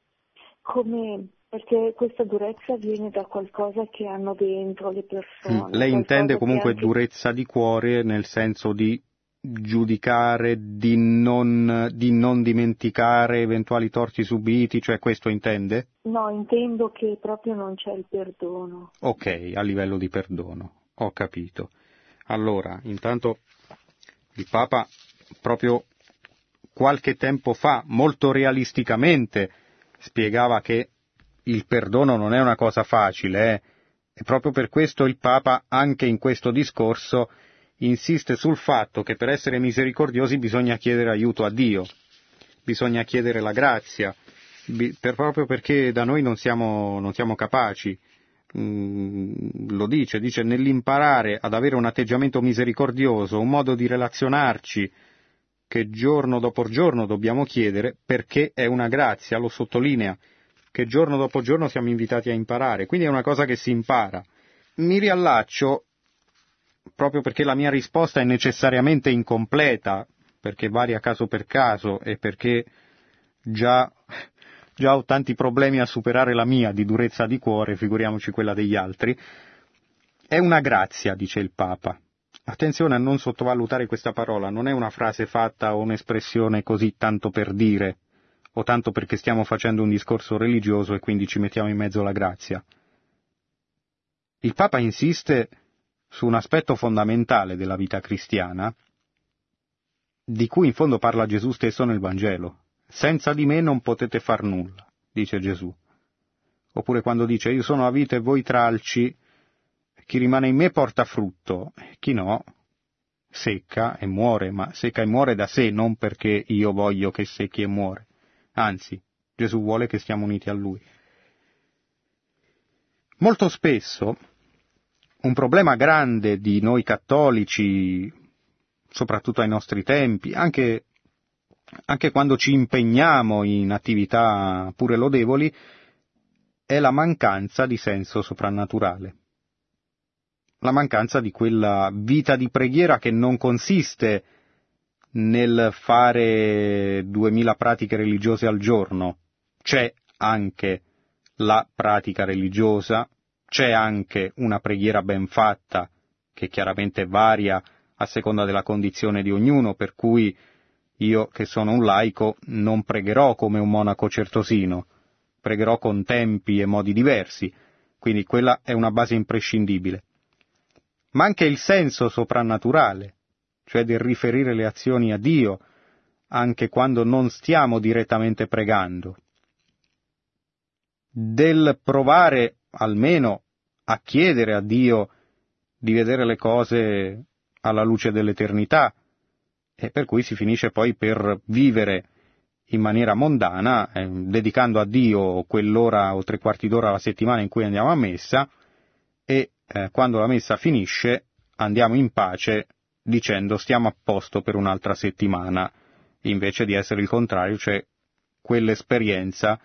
come perché questa durezza viene da qualcosa che hanno dentro le persone. Lei intende comunque anche... durezza di cuore nel senso di giudicare, di non, di non, dimenticare eventuali torti subiti, cioè questo intende? No, intendo che proprio non c'è il perdono. Ok, a livello di perdono, ho capito. Allora, intanto il Papa proprio qualche tempo fa, molto realisticamente, spiegava che il perdono non è una cosa facile, eh? e proprio per questo il Papa, anche in questo discorso, insiste sul fatto che per essere misericordiosi bisogna chiedere aiuto a Dio, bisogna chiedere la grazia, per, proprio perché da noi non siamo, non siamo capaci. Mm, lo dice, dice nell'imparare ad avere un atteggiamento misericordioso, un modo di relazionarci che giorno dopo giorno dobbiamo chiedere perché è una grazia, lo sottolinea, che giorno dopo giorno siamo invitati a imparare, quindi è una cosa che si impara. Mi riallaccio proprio perché la mia risposta è necessariamente incompleta, perché varia caso per caso e perché già, già ho tanti problemi a superare la mia di durezza di cuore, figuriamoci quella degli altri, è una grazia, dice il Papa. Attenzione a non sottovalutare questa parola, non è una frase fatta o un'espressione così tanto per dire, o tanto perché stiamo facendo un discorso religioso e quindi ci mettiamo in mezzo la grazia. Il Papa insiste su un aspetto fondamentale della vita cristiana, di cui in fondo parla Gesù stesso nel Vangelo. Senza di me non potete far nulla, dice Gesù. Oppure quando dice io sono la vita e voi tralci, chi rimane in me porta frutto, chi no secca e muore, ma secca e muore da sé, non perché io voglio che secchi e muore. Anzi, Gesù vuole che stiamo uniti a Lui. Molto spesso un problema grande di noi cattolici, soprattutto ai nostri tempi, anche anche quando ci impegniamo in attività pure lodevoli, è la mancanza di senso soprannaturale. La mancanza di quella vita di preghiera che non consiste nel fare duemila pratiche religiose al giorno. C'è anche la pratica religiosa, c'è anche una preghiera ben fatta, che chiaramente varia a seconda della condizione di ognuno, per cui io, che sono un laico, non pregherò come un monaco certosino, pregherò con tempi e modi diversi, quindi quella è una base imprescindibile. Ma anche il senso soprannaturale, cioè del riferire le azioni a Dio, anche quando non stiamo direttamente pregando, del provare almeno a chiedere a Dio di vedere le cose alla luce dell'eternità, e per cui si finisce poi per vivere in maniera mondana, eh, dedicando a Dio quell'ora o tre quarti d'ora alla settimana in cui andiamo a messa e eh, quando la messa finisce andiamo in pace dicendo stiamo a posto per un'altra settimana, invece di essere il contrario, cioè quell'esperienza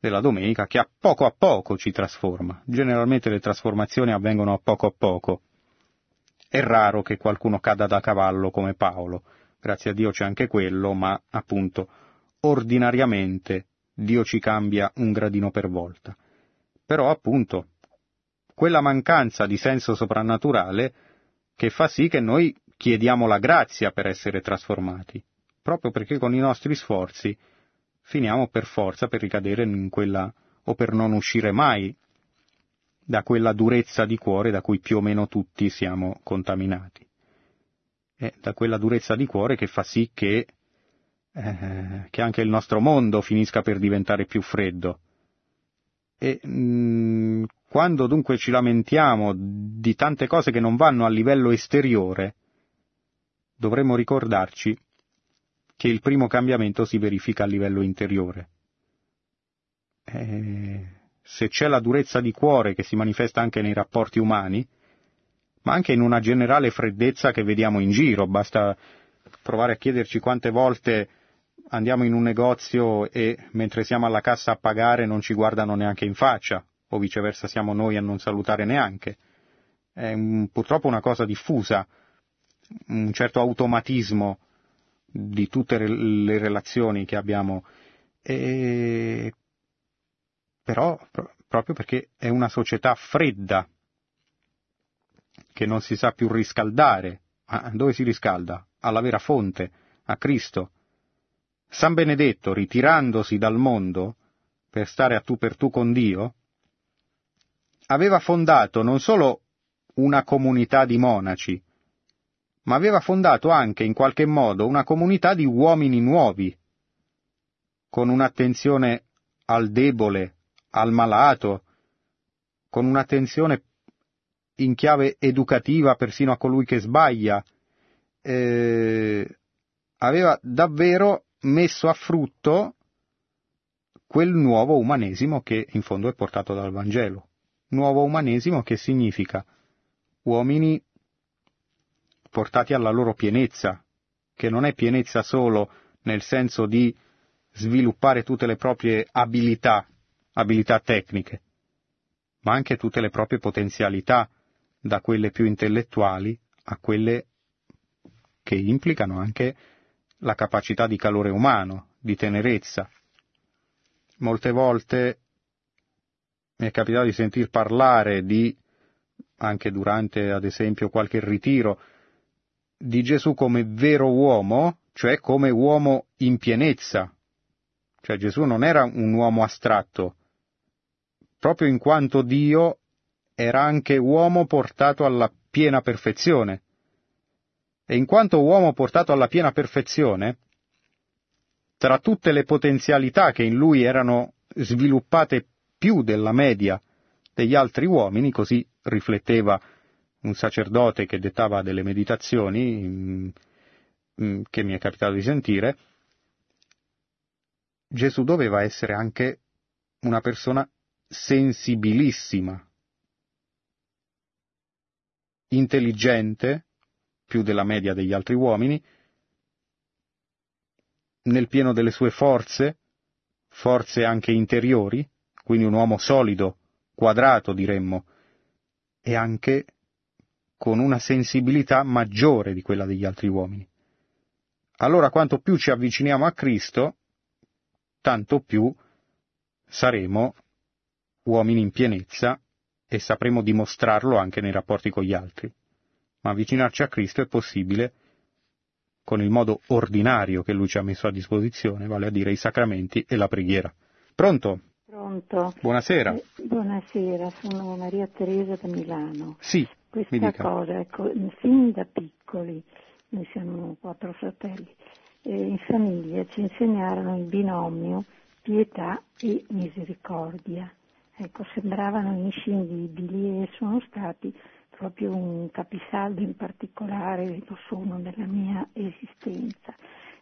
della domenica che a poco a poco ci trasforma. Generalmente le trasformazioni avvengono a poco a poco. È raro che qualcuno cada da cavallo come Paolo, grazie a Dio c'è anche quello, ma appunto ordinariamente Dio ci cambia un gradino per volta. Però appunto quella mancanza di senso soprannaturale che fa sì che noi chiediamo la grazia per essere trasformati, proprio perché con i nostri sforzi finiamo per forza per ricadere in quella o per non uscire mai da quella durezza di cuore da cui più o meno tutti siamo contaminati è da quella durezza di cuore che fa sì che, eh, che anche il nostro mondo finisca per diventare più freddo. E mh, mm, quando dunque ci lamentiamo di tante cose che non vanno a livello esteriore, dovremmo ricordarci che il primo cambiamento si verifica a livello interiore. Eh, se c'è la durezza di cuore che si manifesta anche nei rapporti umani, ma anche in una generale freddezza che vediamo in giro. Basta provare a chiederci quante volte andiamo in un negozio e mentre siamo alla cassa a pagare non ci guardano neanche in faccia, o viceversa siamo noi a non salutare neanche. È un, purtroppo una cosa diffusa, un certo automatismo di tutte le relazioni che abbiamo, e... però proprio perché è una società fredda, che non si sa più riscaldare. Dove si riscalda? Alla vera fonte, a Cristo. San Benedetto, ritirandosi dal mondo per stare a tu per tu con Dio, aveva fondato non solo una comunità di monaci, ma aveva fondato anche in qualche modo una comunità di uomini nuovi, con un'attenzione al debole, al malato, con un'attenzione in chiave educativa persino a colui che sbaglia, eh, aveva davvero messo a frutto quel nuovo umanesimo che in fondo è portato dal Vangelo. Nuovo umanesimo che significa uomini portati alla loro pienezza, che non è pienezza solo nel senso di sviluppare tutte le proprie abilità, abilità tecniche, ma anche tutte le proprie potenzialità, da quelle più intellettuali a quelle che implicano anche la capacità di calore umano, di tenerezza. Molte volte mi è capitato di sentir parlare di, anche durante ad esempio qualche ritiro, di Gesù come vero uomo, cioè come uomo in pienezza. Cioè Gesù non era un uomo astratto, proprio in quanto Dio era anche uomo portato alla piena perfezione. E in quanto uomo portato alla piena perfezione, tra tutte le potenzialità che in lui erano sviluppate più della media degli altri uomini, così rifletteva un sacerdote che dettava delle meditazioni mm, mm, che mi è capitato di sentire, Gesù doveva essere anche una persona sensibilissima intelligente, più della media degli altri uomini, nel pieno delle sue forze, forze anche interiori, quindi un uomo solido, quadrato diremmo, e anche con una sensibilità maggiore di quella degli altri uomini. Allora quanto più ci avviciniamo a Cristo, tanto più saremo uomini in pienezza e sapremo dimostrarlo anche nei rapporti con gli altri. Ma avvicinarci a Cristo è possibile con il modo ordinario che Lui ci ha messo a disposizione, vale a dire i sacramenti e la preghiera. Pronto? Pronto. Buonasera. Eh, buonasera, sono Maria Teresa da Milano. Sì, Questa cosa, ecco, fin da piccoli, noi siamo quattro fratelli, eh, in famiglia ci insegnarono il binomio pietà e misericordia. Ecco, sembravano inscindibili e sono stati proprio un capisaldo in particolare, lo sono nella mia esistenza.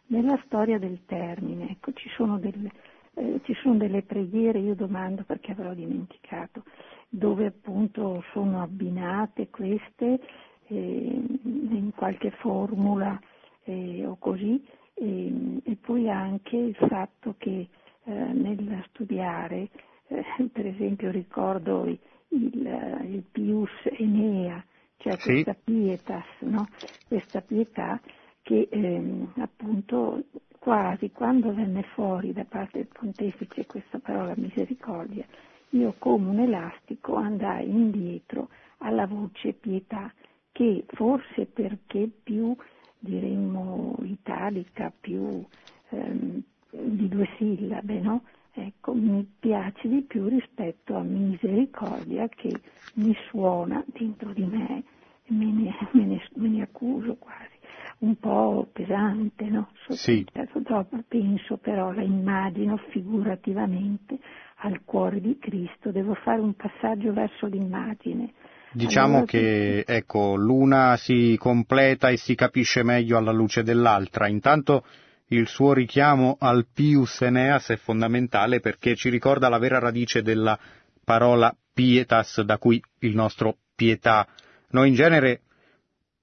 Nella storia del termine, ecco, ci sono delle, eh, ci sono delle preghiere, io domando perché avrò dimenticato, dove appunto sono abbinate queste eh, in qualche formula eh, o così, e, e, poi anche il fatto che eh, nel studiare, eh, per esempio ricordo il, il Pius Enea, cioè sì. questa pietas, no? questa pietà che ehm, appunto quasi quando venne fuori da parte del pontefice questa parola misericordia, io come un elastico andai indietro alla voce pietà, che forse perché più diremmo italica, più ehm, di due sillabe, no? Ecco, mi piace di più rispetto a misericordia che mi suona dentro di me, me ne, me ne, me ne accuso quasi, un po' pesante, no? Sì. Penso però, la immagino figurativamente al cuore di Cristo, devo fare un passaggio verso l'immagine. Diciamo allora, che ecco, l'una si completa e si capisce meglio alla luce dell'altra. Intanto il suo richiamo al pius eneas è fondamentale perché ci ricorda la vera radice della parola pietas, da cui il nostro pietà. Noi in genere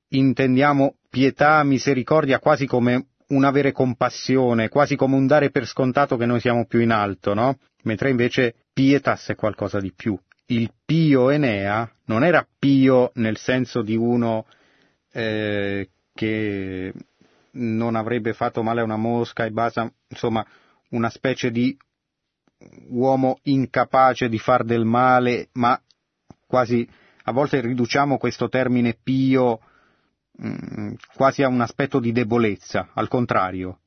intendiamo pietà, misericordia quasi come un avere compassione, quasi come un dare per scontato che noi siamo più in alto, no? Mentre invece pietas è qualcosa di più. Il pio Enea non era pio nel senso di uno eh, che non avrebbe fatto male a una mosca e basta, insomma, una specie di uomo incapace di far del male, ma quasi a volte riduciamo questo termine pio quasi a un aspetto di debolezza, al contrario.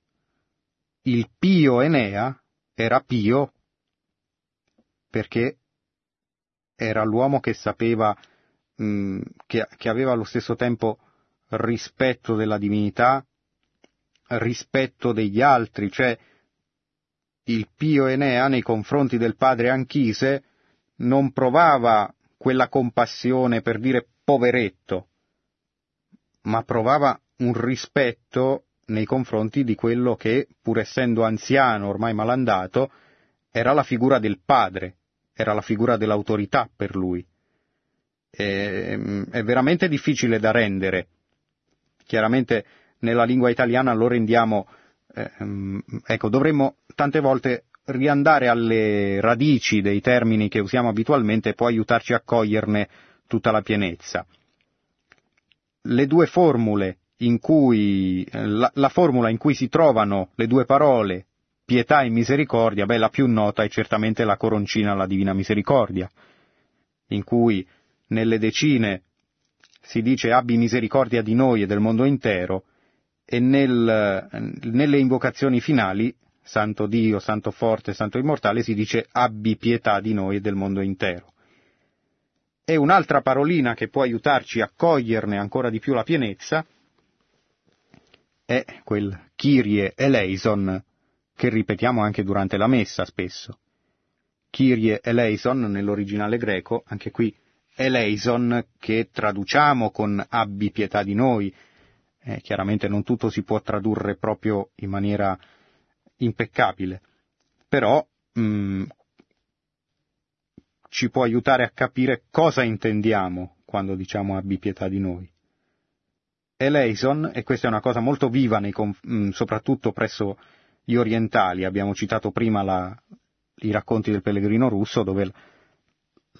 Il pio Enea era pio perché era l'uomo che sapeva, mh, mm, che, che aveva allo stesso tempo rispetto della divinità, rispetto degli altri, cioè il pio Enea nei confronti del padre Anchise non provava quella compassione per dire poveretto, ma provava un rispetto nei confronti di quello che, pur essendo anziano, ormai malandato, era la figura del padre, era la figura dell'autorità per lui. È, è veramente difficile da rendere. Chiaramente nella lingua italiana lo rendiamo, eh, ecco, dovremmo tante volte riandare alle radici dei termini che usiamo abitualmente e può aiutarci a coglierne tutta la pienezza. Le due formule in cui, la, la formula in cui si trovano le due parole pietà e misericordia, beh, la più nota è certamente la coroncina alla Divina Misericordia, in cui nelle decine si dice abbi misericordia di noi e del mondo intero, e nel, nelle invocazioni finali, Santo Dio, Santo Forte, Santo Immortale, si dice abbi pietà di noi e del mondo intero. E un'altra parolina che può aiutarci a coglierne ancora di più la pienezza è quel Kyrie eleison che ripetiamo anche durante la messa spesso. Kyrie eleison nell'originale greco, anche qui eleison che traduciamo con abbi pietà di noi, eh, chiaramente non tutto si può tradurre proprio in maniera impeccabile, però mh, mm, ci può aiutare a capire cosa intendiamo quando diciamo abbi pietà di noi. Eleison, e questa è una cosa molto viva mh, mm, soprattutto presso gli orientali. Abbiamo citato prima la, i racconti del pellegrino russo dove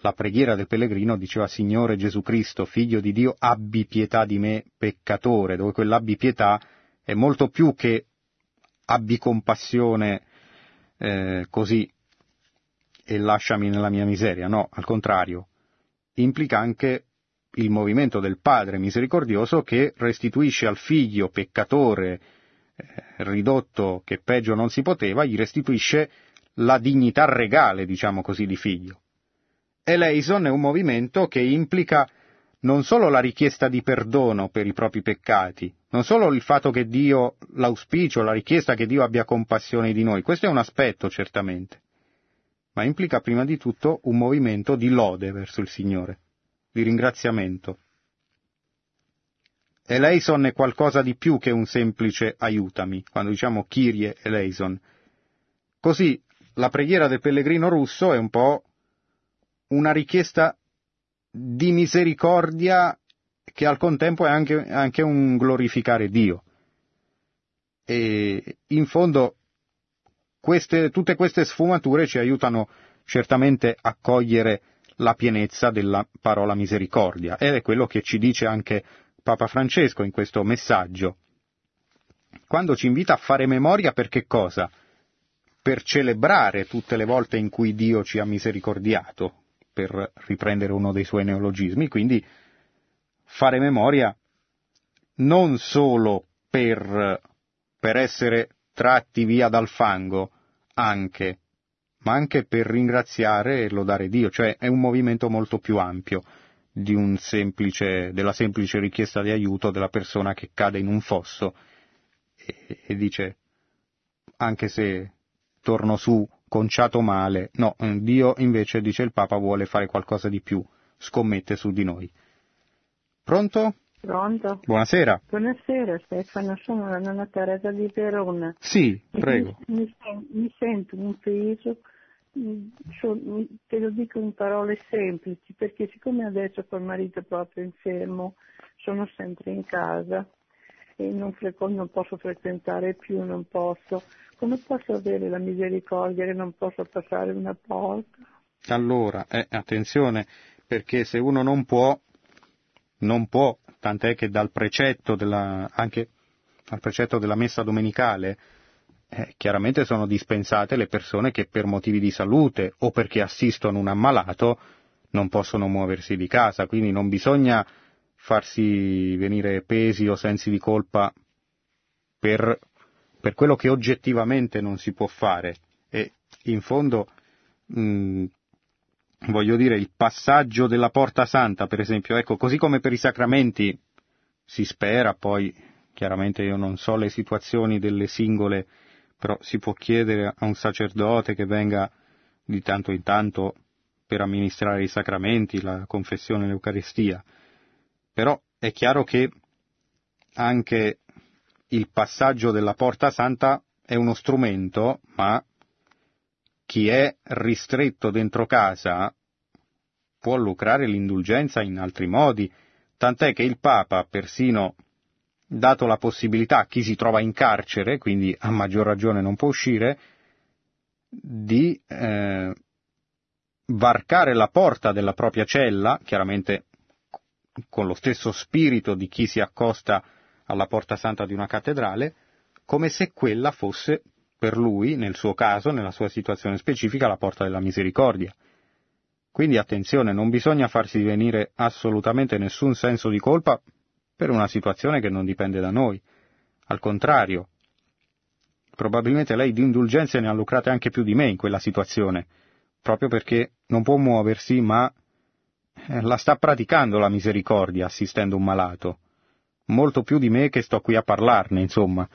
la preghiera del pellegrino diceva Signore Gesù Cristo, figlio di Dio, abbi pietà di me peccatore, dove quell'abbi pietà è molto più che abbi compassione eh, così e lasciami nella mia miseria, no, al contrario, implica anche il movimento del Padre misericordioso che restituisce al figlio peccatore eh, ridotto che peggio non si poteva, gli restituisce la dignità regale, diciamo così, di figlio. Eleison è un movimento che implica non solo la richiesta di perdono per i propri peccati, non solo il fatto che Dio, l'auspicio, la richiesta che Dio abbia compassione di noi, questo è un aspetto certamente, ma implica prima di tutto un movimento di lode verso il Signore, di ringraziamento. Eleison è qualcosa di più che un semplice aiutami, quando diciamo Kyrie eleison. Così la preghiera del pellegrino russo è un po' una richiesta di misericordia che al contempo è anche, anche un glorificare Dio. E in fondo queste, tutte queste sfumature ci aiutano certamente a cogliere la pienezza della parola misericordia ed è quello che ci dice anche Papa Francesco in questo messaggio. Quando ci invita a fare memoria per che cosa? Per celebrare tutte le volte in cui Dio ci ha misericordiato, per riprendere uno dei suoi neologismi, quindi fare memoria non solo per, per essere tratti via dal fango, anche, ma anche per ringraziare e lodare Dio, cioè è un movimento molto più ampio semplice, della semplice richiesta di aiuto della persona che cade in un fosso e, e dice anche se torno su conciato male. No, eh, Dio invece, dice il Papa, vuole fare qualcosa di più, scommette su di noi. Pronto? Pronto? Buonasera. Buonasera Stefano, sono la nonna Teresa di Verona. Sì, prego. Mi, mi, sento un peso, te lo dico in parole semplici, perché siccome adesso col marito proprio infermo, sono sempre in casa e non, non posso frequentare più, non posso come posso avere la misericordia che non posso passare una porta? Allora, eh, attenzione, perché se uno non può, non può, tant'è che dal precetto della, anche dal precetto della messa domenicale, eh, chiaramente sono dispensate le persone che per motivi di salute o perché assistono un ammalato non possono muoversi di casa, quindi non bisogna farsi venire pesi o sensi di colpa per per quello che oggettivamente non si può fare. E in fondo mh, voglio dire il passaggio della porta santa per esempio ecco così come per i sacramenti si spera poi chiaramente io non so le situazioni delle singole però si può chiedere a un sacerdote che venga di tanto in tanto per amministrare i sacramenti, la confessione, l'Eucaristia. Però è chiaro che anche il passaggio della porta santa è uno strumento, ma chi è ristretto dentro casa può lucrare l'indulgenza in altri modi, tant'è che il Papa ha persino dato la possibilità a chi si trova in carcere, quindi a maggior ragione non può uscire, di eh, varcare la porta della propria cella, chiaramente con lo stesso spirito di chi si accosta alla porta santa di una cattedrale, come se quella fosse per lui, nel suo caso, nella sua situazione specifica, la porta della misericordia. Quindi attenzione, non bisogna farsi venire assolutamente nessun senso di colpa per una situazione che non dipende da noi. Al contrario, probabilmente lei di indulgenze ne ha lucrate anche più di me in quella situazione, proprio perché non può muoversi, ma eh, la sta praticando la misericordia assistendo un malato molto più di me che sto qui a parlarne, insomma.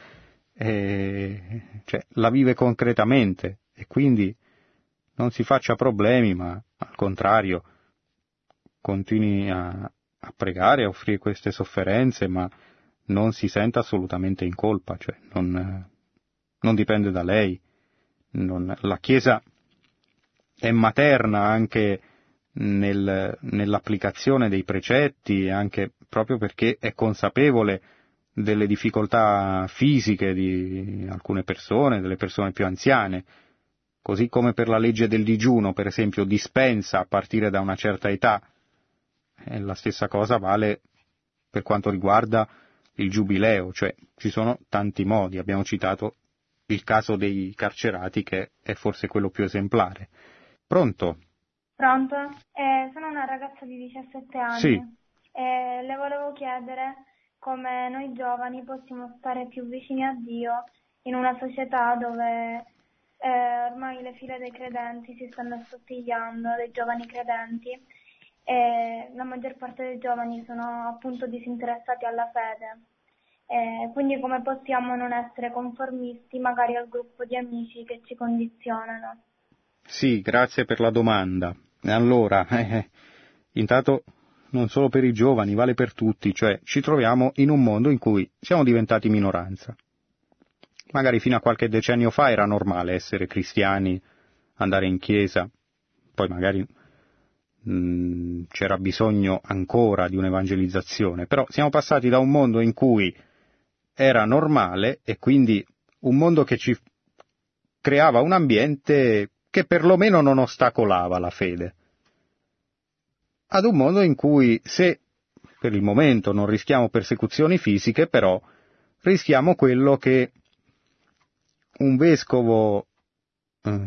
E, cioè, la vive concretamente e quindi non si faccia problemi, ma al contrario continui a, a pregare, a offrire queste sofferenze, ma non si senta assolutamente in colpa, cioè non, non dipende da lei. Non, la Chiesa è materna anche nel, nell'applicazione dei precetti, anche proprio perché è consapevole delle difficoltà fisiche di alcune persone, delle persone più anziane, così come per la legge del digiuno, per esempio, dispensa a partire da una certa età. E la stessa cosa vale per quanto riguarda il giubileo, cioè ci sono tanti modi, abbiamo citato il caso dei carcerati che è forse quello più esemplare. Pronto? Pronto? Eh, sono una ragazza di 17 anni. Sì. E le volevo chiedere come noi giovani possiamo stare più vicini a Dio in una società dove eh, ormai le file dei credenti si stanno assottigliando, dei giovani credenti, e la maggior parte dei giovani sono appunto disinteressati alla fede. Eh, quindi come possiamo non essere conformisti magari al gruppo di amici che ci condizionano? Sì, grazie per la domanda. Allora, eh, (laughs) intanto non solo per i giovani, vale per tutti, cioè ci troviamo in un mondo in cui siamo diventati minoranza. Magari fino a qualche decennio fa era normale essere cristiani, andare in chiesa, poi magari mh, mm, c'era bisogno ancora di un'evangelizzazione, però siamo passati da un mondo in cui era normale e quindi un mondo che ci creava un ambiente che perlomeno non ostacolava la fede, ad un mondo in cui se per il momento non rischiamo persecuzioni fisiche, però rischiamo quello che un vescovo eh,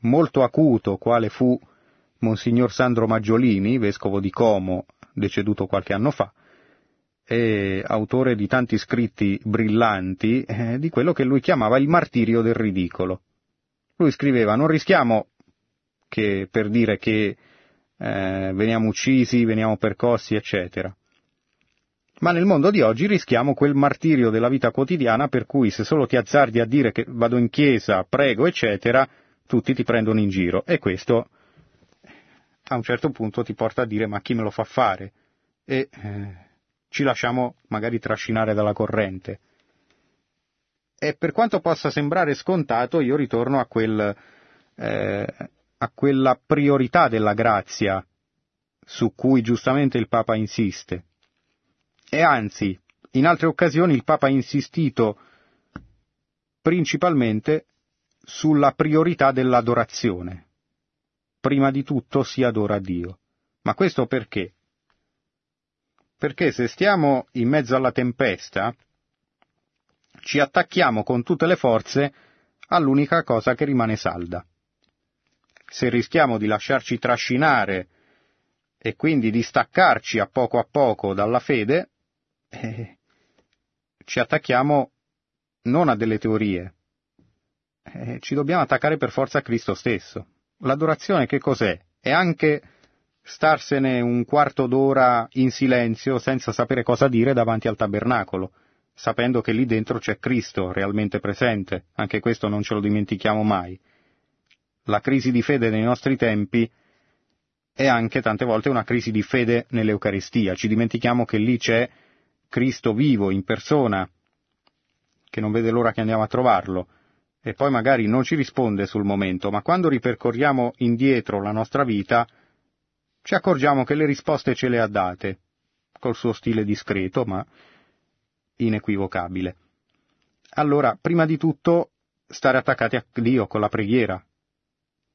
molto acuto, quale fu Monsignor Sandro Maggiolini, vescovo di Como, deceduto qualche anno fa, e autore di tanti scritti brillanti, eh, di quello che lui chiamava il martirio del ridicolo. Lui scriveva, non rischiamo che per dire che eh, veniamo uccisi, veniamo percossi, eccetera. Ma nel mondo di oggi rischiamo quel martirio della vita quotidiana per cui se solo ti azzardi a dire che vado in chiesa, prego, eccetera, tutti ti prendono in giro. E questo a un certo punto ti porta a dire ma chi me lo fa fare? E eh, ci lasciamo magari trascinare dalla corrente. E per quanto possa sembrare scontato, io ritorno a, quel, eh, a quella priorità della grazia su cui giustamente il Papa insiste. E anzi, in altre occasioni il Papa ha insistito principalmente sulla priorità dell'adorazione. Prima di tutto si adora Dio. Ma questo perché? Perché se stiamo in mezzo alla tempesta, ci attacchiamo con tutte le forze all'unica cosa che rimane salda. Se rischiamo di lasciarci trascinare e quindi di staccarci a poco a poco dalla fede, eh, ci attacchiamo non a delle teorie, eh, ci dobbiamo attaccare per forza a Cristo stesso. L'adorazione che cos'è? È anche starsene un quarto d'ora in silenzio senza sapere cosa dire davanti al tabernacolo, sapendo che lì dentro c'è Cristo realmente presente, anche questo non ce lo dimentichiamo mai. La crisi di fede nei nostri tempi è anche tante volte una crisi di fede nell'Eucaristia, ci dimentichiamo che lì c'è Cristo vivo, in persona, che non vede l'ora che andiamo a trovarlo, e poi magari non ci risponde sul momento, ma quando ripercorriamo indietro la nostra vita, ci accorgiamo che le risposte ce le ha date, col suo stile discreto, ma inequivocabile. Allora, prima di tutto, stare attaccati a Dio con la preghiera.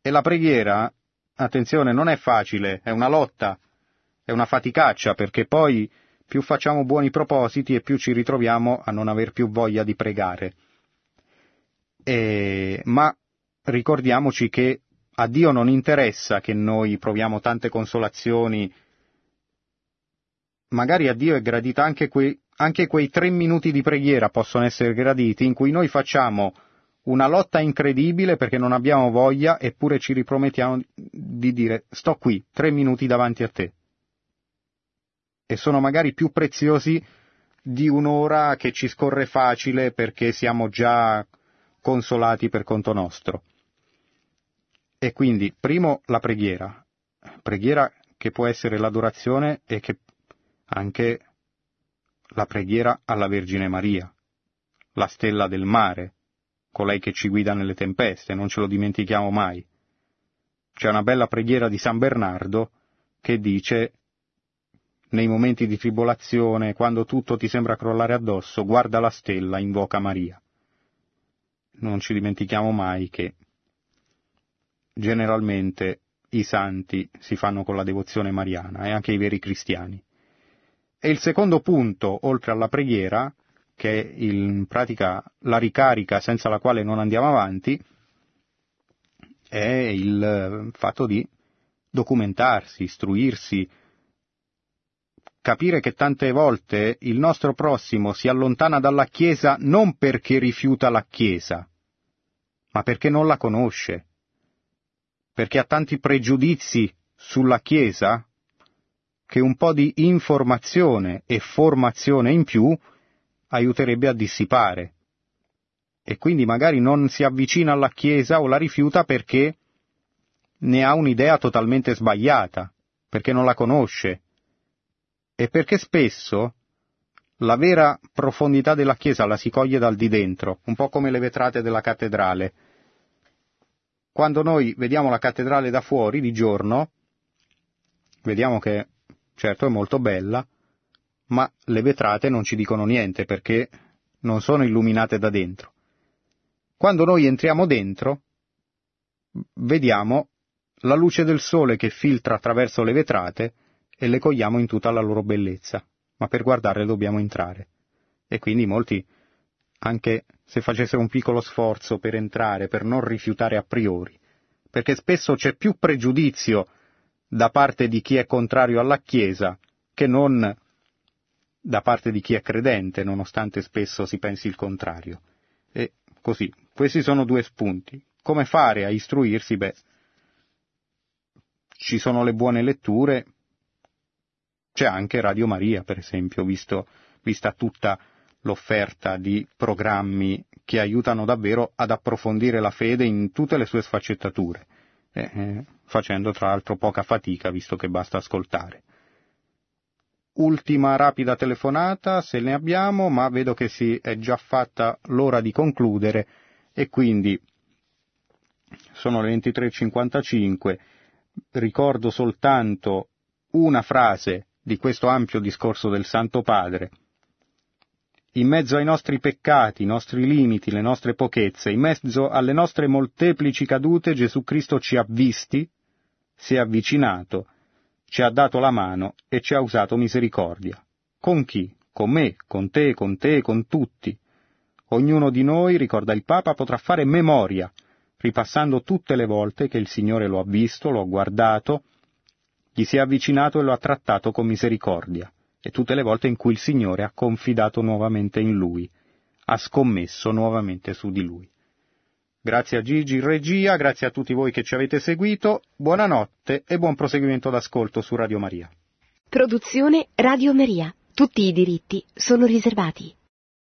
E la preghiera, attenzione, non è facile, è una lotta, è una faticaccia, perché poi più facciamo buoni propositi e più ci ritroviamo a non aver più voglia di pregare. E, ma ricordiamoci che a Dio non interessa che noi proviamo tante consolazioni, magari a Dio è gradita anche quei, anche quei tre minuti di preghiera possono essere graditi in cui noi facciamo una lotta incredibile perché non abbiamo voglia eppure ci ripromettiamo di dire sto qui, tre minuti davanti a te. E sono magari più preziosi di un'ora che ci scorre facile perché siamo già consolati per conto nostro. E quindi, primo, la preghiera, preghiera che può essere l'adorazione e che anche la preghiera alla Vergine Maria, la stella del mare, colei che ci guida nelle tempeste, non ce lo dimentichiamo mai. C'è una bella preghiera di San Bernardo che dice nei momenti di tribolazione, quando tutto ti sembra crollare addosso, guarda la stella, invoca Maria. Non ci dimentichiamo mai che generalmente i santi si fanno con la devozione mariana e anche i veri cristiani. E il secondo punto, oltre alla preghiera, che è in pratica la ricarica senza la quale non andiamo avanti, è il fatto di documentarsi, istruirsi, capire che tante volte il nostro prossimo si allontana dalla Chiesa non perché rifiuta la Chiesa, ma perché non la conosce, perché ha tanti pregiudizi sulla Chiesa che un po' di informazione e formazione in più aiuterebbe a dissipare. E quindi magari non si avvicina alla Chiesa o la rifiuta perché ne ha un'idea totalmente sbagliata, perché non la conosce, e perché spesso la vera profondità della Chiesa la si coglie dal di dentro, un po' come le vetrate della cattedrale. Quando noi vediamo la cattedrale da fuori di giorno, vediamo che certo è molto bella, ma le vetrate non ci dicono niente perché non sono illuminate da dentro. Quando noi entriamo dentro, vediamo la luce del sole che filtra attraverso le vetrate e le cogliamo in tutta la loro bellezza, ma per guardarle dobbiamo entrare. E quindi molti, anche se facessero un piccolo sforzo per entrare, per non rifiutare a priori, perché spesso c'è più pregiudizio da parte di chi è contrario alla Chiesa che non da parte di chi è credente, nonostante spesso si pensi il contrario. E così, questi sono due spunti. Come fare a istruirsi? Beh, ci sono le buone letture, c'è anche Radio Maria, per esempio, visto, vista tutta l'offerta di programmi che aiutano davvero ad approfondire la fede in tutte le sue sfaccettature, eh, eh, facendo tra l'altro poca fatica, visto che basta ascoltare. Ultima rapida telefonata, se ne abbiamo, ma vedo che si è già fatta l'ora di concludere e quindi sono le 23.55. Ricordo soltanto una frase di questo ampio discorso del Santo Padre. In mezzo ai nostri peccati, i nostri limiti, le nostre pochezze, in mezzo alle nostre molteplici cadute, Gesù Cristo ci ha visti, si è avvicinato, ci ha dato la mano e ci ha usato misericordia. Con chi? Con me, con te, con te, con tutti. Ognuno di noi, ricorda il Papa, potrà fare memoria, ripassando tutte le volte che il Signore lo ha visto, lo ha guardato, gli si è avvicinato e lo ha trattato con misericordia, e tutte le volte in cui il Signore ha confidato nuovamente in lui, ha scommesso nuovamente su di lui. Grazie a Gigi regia, grazie a tutti voi che ci avete seguito, buonanotte e buon proseguimento d'ascolto su Radio Maria. Produzione Radio Maria. Tutti i diritti sono riservati.